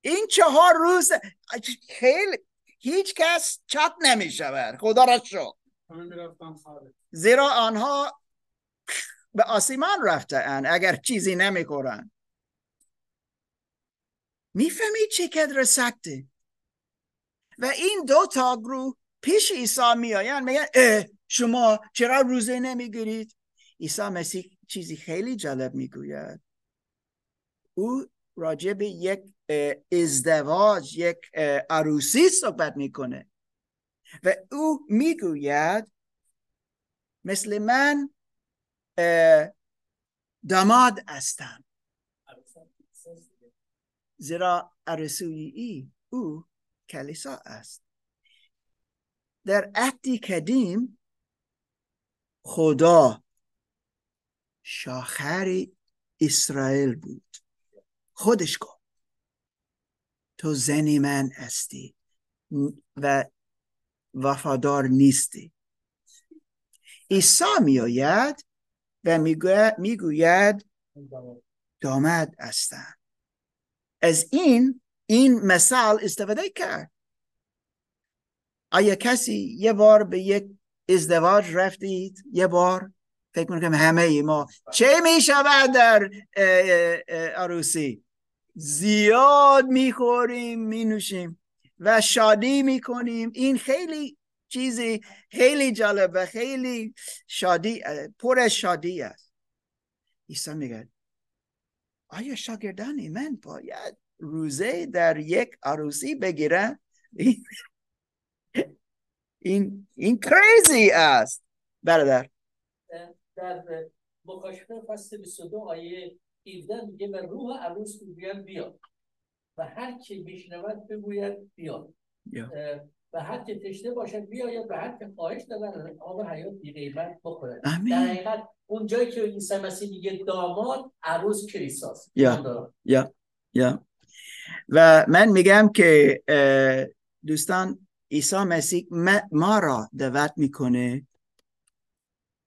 این چهار روز خیلی هیچ کس چت نمی شود خدا را شو زیرا آنها به آسمان اند اگر چیزی نمی می می‌فهمید چه کدر سکته و این دو تا گروه پیش عیسی میآیند میگن شما چرا روزه نمی‌گیرید؟ عیسی مسیح چیزی خیلی جالب می‌گوید. او راجع به یک ازدواج یک عروسی صحبت می‌کنه. و او می‌گوید مثل من داماد هستم. زیرا عروسی او کلیسا است. در عهدی قدیم خدا شاخر اسرائیل بود. خودش گفت تو زنی من هستی. و وفادار نیستی. عیسی میآید و می‌گوید دامد هستم. از این این مثال استفاده کرد. آیا کسی یه بار به یک ازدواج رفتید؟ یه بار؟ فکر می‌کنم همه ما. چه می‌شود در عروسی؟ زیاد می‌خوریم مینوشیم. و شادی می‌کنیم. این خیلی چیزی خیلی جالب و خیلی شادی پر شادی است. عیسی میگه آیا شاگردان من باید روزه در یک عروسی بگیرن این این کریزی است. برادر. در مکاشفه فصل 22 آیه 17 میگه به روح عروس می‌گوید بیاد. و هر کی میشنود بگوید بیاد. و هر که تشنه باشد بیاید و هر که خواهش دارد آب حیات بی بخورد. در حقیقت اون جایی که عیسی مسیح میگه داماد عروس کلیساست. یا. یا. یا. و من میگم که دوستان عیسی مسیح ما را دعوت می‌کنه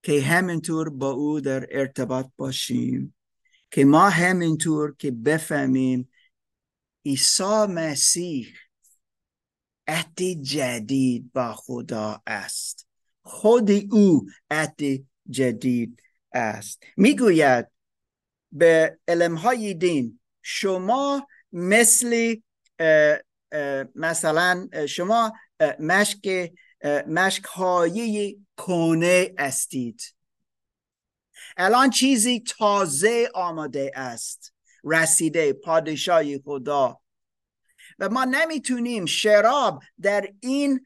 که همینطور با او در ارتباط باشیم که ما همینطور که بفهمیم عیسی مسیح عهد جدید با خدا است. خود او عهد جدید است. می‌گوید به علمهای دین شما مثل مثلا شما مشک مشک های کونه استید الان چیزی تازه آماده است. رسیده پادشاهی خدا. و ما نمی‌تونیم شراب در این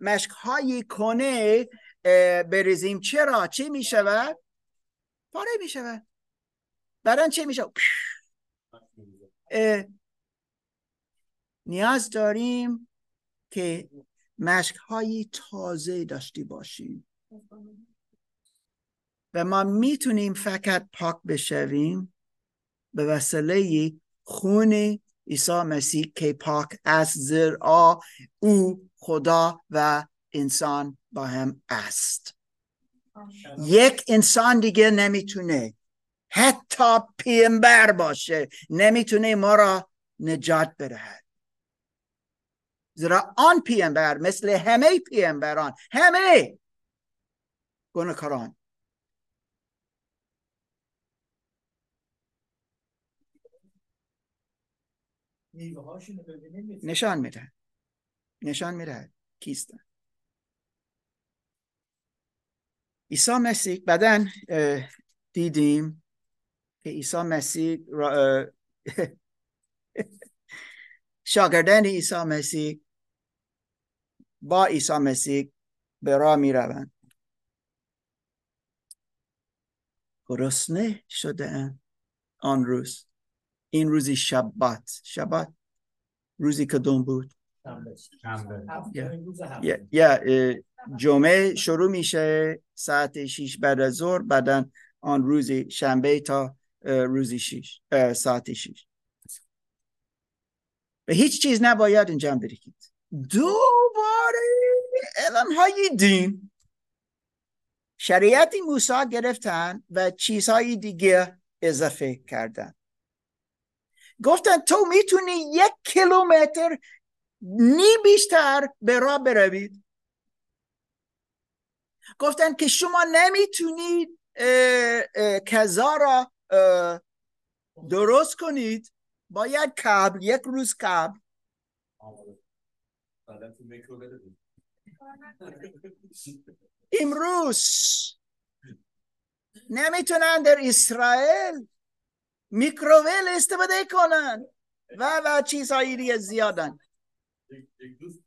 مشک های کنه بریزیم. چرا؟ چی می‌شود؟ پاره می‌شود بعدا چی می‌شود نیاز داریم که مشک های تازه داشتی باشیم. و ما می‌تونیم فقط پاک بشویم. به وسیله خون عیسی مسیح که پاک از زیر او خدا و انسان با هم است. یک انسان دیگه نمی‌تونه حتی پیمبر باشه نمی‌تونه ما را نجات بدهد. زیرا آن پیامبر مثل همه پیامبران همه گناهکاران نشان میده. نشان میده کیستن. عیسی مسیح بعدا دیدیم که عیسی مسیح شاگردان عیسی مسیح با عیسی مسیح به راه می روند گرسنه شده آن روز. این روزی شبات. شبات روزی کدوم بود؟ یا جمعه شروع میشه ساعت شیش بعد از ظهر بعدا آن روزی شنبه تا روزی شیش ساعت شیش. به هیچ چیز نباید انجام بدهید دوباره علم های دین. شریعت موسی گرفتن و چیزهای دیگه اضافه کردن. گفتن تو می‌تونی یک کیلومتر نی بیشتر به راه بروید. گفتن که شما نمی‌تونید کذا را درست کنید. باید کبل یک روز کبل امروز نمی‌تونن در اسرائیل میکروویل استفاده کنن. و و چیزهایی دیگه زیادن. یک دوست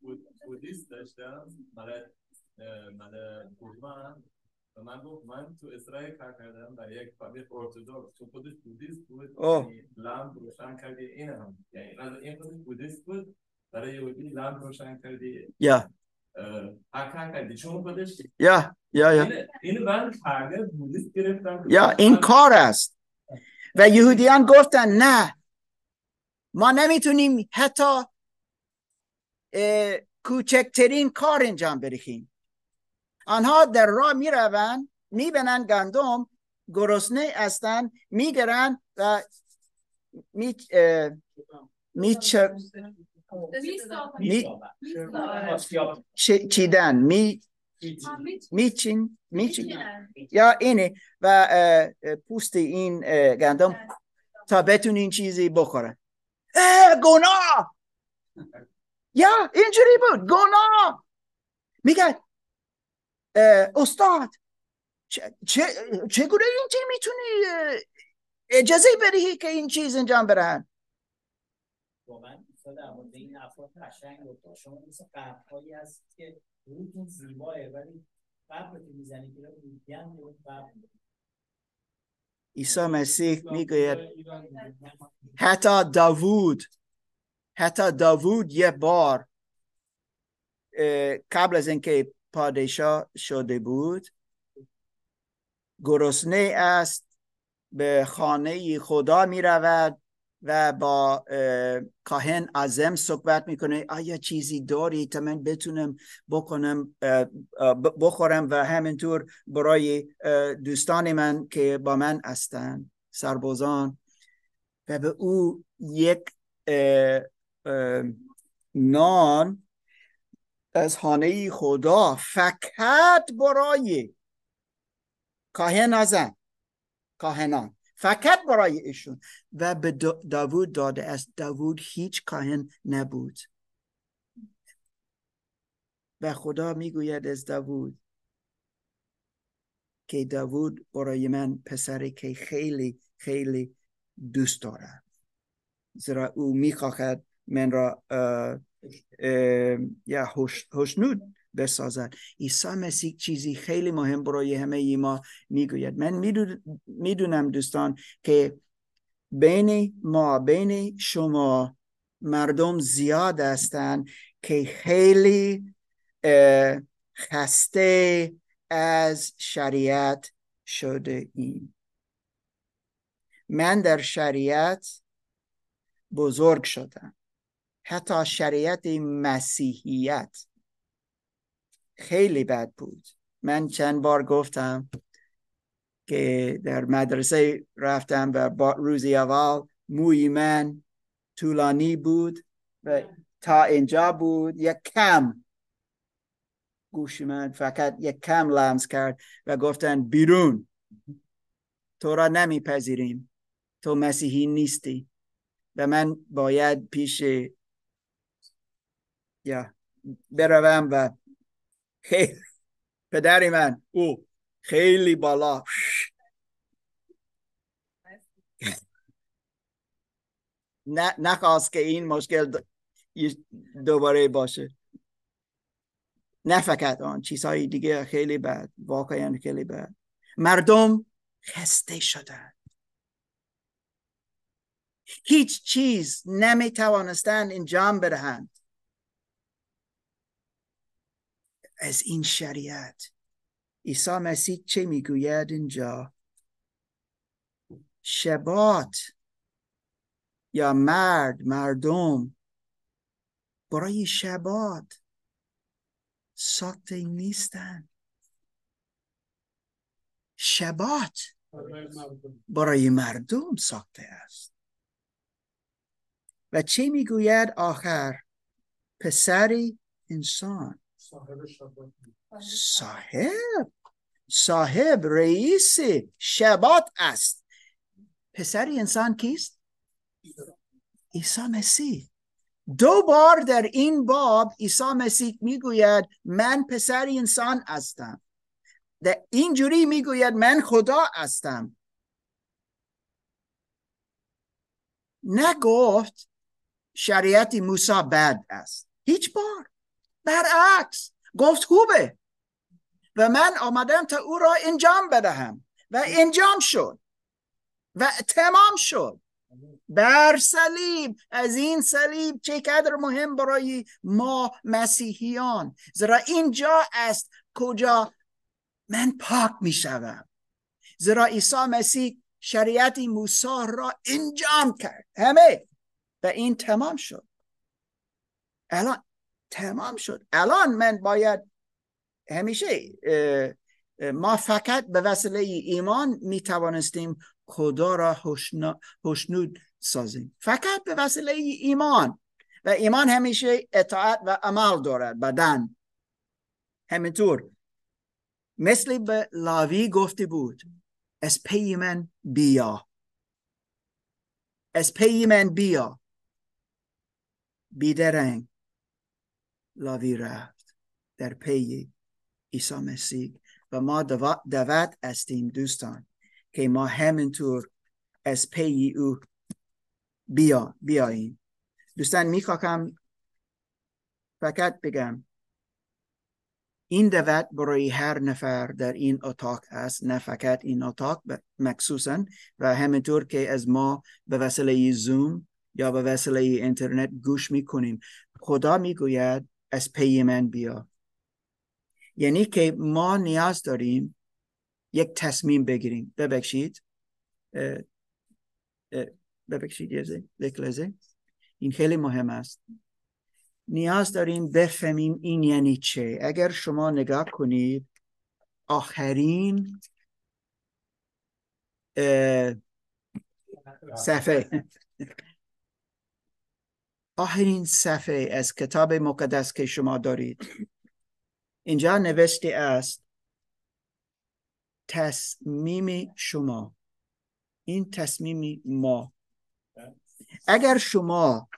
بودیست داشتم. مال مال و من گفت من تو اسرائیل کار کردم برای یک فامیل ارتودکس تو خودش بودیست بود. لام روشن کردی. این هم یعنی این خودش بودیست بود. برای یهودی لام روشن کردی. یا. کار کردی. چون خودش یا. یا یا. این من کارگر بودیست گرفتم. یا این کار است. و یهودیان گفتن نه ما نمی‌تونیم حتی کوچکترین کار انجام بدهیم آنها در راه می‌روند می‌بینن گندم گرسنه هستن میگرن و می می چیدن می میچین میچین یا اینه و پوست این گندم تا بتونین چیزی بخورن. گناه! یا اینجوری بود. گناه! میگه استاد چگونه این چی می‌تونی اجازه بدهی که این چیز انجام برن واقعا در مورد این افراد قشنگ شما مثل قبرهایی هست که روتون زیباه ولی قبر که می‌زنی که میگن عیسی مسیح می‌گوید حتی داوود حتی داوود یه بار قبل از اینکه پادشاه شده بود گرسنه است به خانه خدا می رود و با کاهن ازم صحبت می‌کنه. آیا چیزی داری تا من بتونم بکنم بخورم و همینطور برای دوستان من که با من هستند سربازان. و به او یک نان از خانه خدا فقط برای کاهن ازم کاهنان. فقط برای ایشون. و به داوود داده است. داوود هیچ کاهن نبود. و خدا می‌گوید از داوود که داوود برای من پسری که خیلی خیلی دوست دارم زیرا او می‌خواهد من را یا هشنود بسازد. عیسی مسیح چیزی خیلی مهم برای همه ما می‌گوید. من می‌دونم دوستان که بین ما بین شما مردم زیاد هستند که خیلی خسته از شریعت شده ایم. من در شریعت بزرگ شدم. حتی شریعت مسیحیت. خیلی بد بود. من چند بار گفتم که در مدرسه رفتم و روزی اول موی من طولانی بود و تا اینجا بود یک کم گوش من فقط یک کم لمس کرد و گفتن بیرون. تو را نمیپذیریم. تو مسیحی نیستی. و من باید پیش یا بروم و خیلی. پدری من. او. خیلی بالا. نخواست که این مشکل دوباره باشه. نه فقط آن چیزهای دیگه خیلی بد. واقعا خیلی بد. مردم خسته شدن. هیچ چیز نمی توانستند انجام بدهند. از این شریعت. عیسی مسیح چه می‌گوید اینجا؟ شبات یا مرد مردم. برای شبات ساخته نیستن. شبات برای مردم ساخته است. و چه می‌گوید آخر؟ پسری انسان. صاحب. صاحب رئیس شبات است. پسری انسان کیست؟ عیسی مسیح. دو بار در این باب عیسی مسیح می‌گوید من پسر انسان هستم. در اینجوری می‌گوید من خدا هستم. نگفت شریعت موسی بد است. هیچ بار. برعکس. گفت خوبه. و من آمدم تا او را انجام بدهم. و انجام شد. و تمام شد. بر صلیب از این صلیب چه قدر مهم برای ما مسیحیان. زیرا اینجا است کجا من پاک می شوم زیرا عیسی مسیح شریعت موسی را انجام کرد. همه. و این تمام شد. الان تمام شد. الان من باید همیشه ما فقط به وسیله ایمان می توانستیم خدا را خوشنود سازیم. فقط به وسیله ایمان. و ایمان همیشه اطاعت و عمل دارد بدن. همینطور مثل به لاوی گفته بود از پی من بیا. از پی من بیا. بیدرنگ. لاوی رفت در پی عیسی مسیح و ما دعوت هستیم دوستان که ما همینطور از پی او بیا بیاییم. دوستان می‌خواهم فقط بگم این دعوت برای هر نفر در این اتاق است نه فقط این اتاق مخصوصا و همینطور که از ما به وسیله زوم یا به وسیله اینترنت گوش می‌کنیم خدا می‌گوید از پی من بیا. یعنی که ما نیاز داریم یک تصمیم بگیریم. ببخشید. ببخشید یک لحظه. این خیلی مهم است. نیاز داریم بفهمیم این یعنی چه. اگر شما نگاه کنید آخرین صفحه. آخرین صفحه از کتاب مقدس که شما دارید. اینجا نوشته است تصمیم شما. این تصمیم ما. اگر شما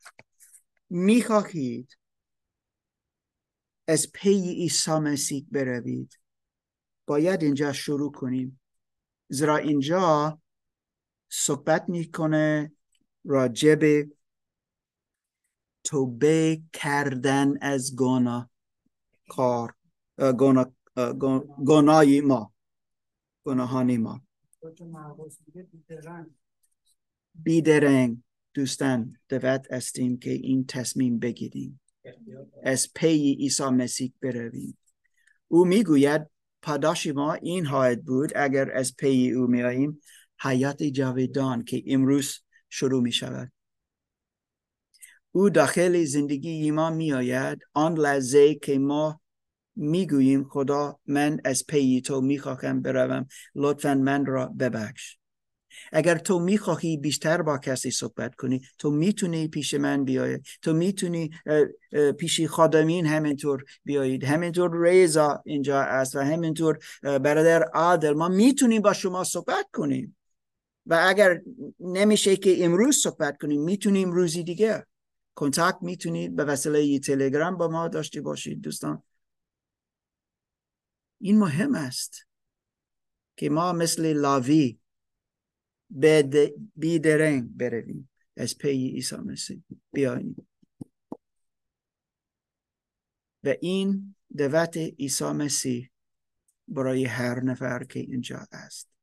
می‌خواهید از پی عیسی مسیح بروید باید اینجا شروع کنیم. زیرا اینجا صحبت می‌کنه راجب توبه کردن از گناه کار گناهی ما گناهانی ما. بیدرنگ. دوستان دوت استیم که این تصمیم بگیریم. از پی عیسی مسیح برویم. او می‌گوید پاداش ما این خواهد بود اگر از پی او میاییم حیات جاویدان که امروز شروع می شود او داخل زندگی ما می آید آن لحظه که ما می‌گوییم خدا من از پی تو می‌خواهم بروم لطفا من را ببخش. اگر تو می‌خواهی بیشتر با کسی صحبت کنی تو می‌تونی پیش من بیای تو می‌تونی پیش خادمین همینطور بیایید. همینطور ریزا اینجا است و همینطور برادر عادل. ما می‌تونیم با شما صحبت کنیم. و اگر نمیشه که امروز صحبت کنیم می‌تونیم روزی دیگه کنتاکت می‌تونید. به وسیله تلگرام با ما داشته باشید دوستان. این مهم است که ما مثل لاوی بیدرنگ برویم. از پی عیسی مسیح بیاییم. و این دوت عیسی مسیح برای هر نفر که اینجا است.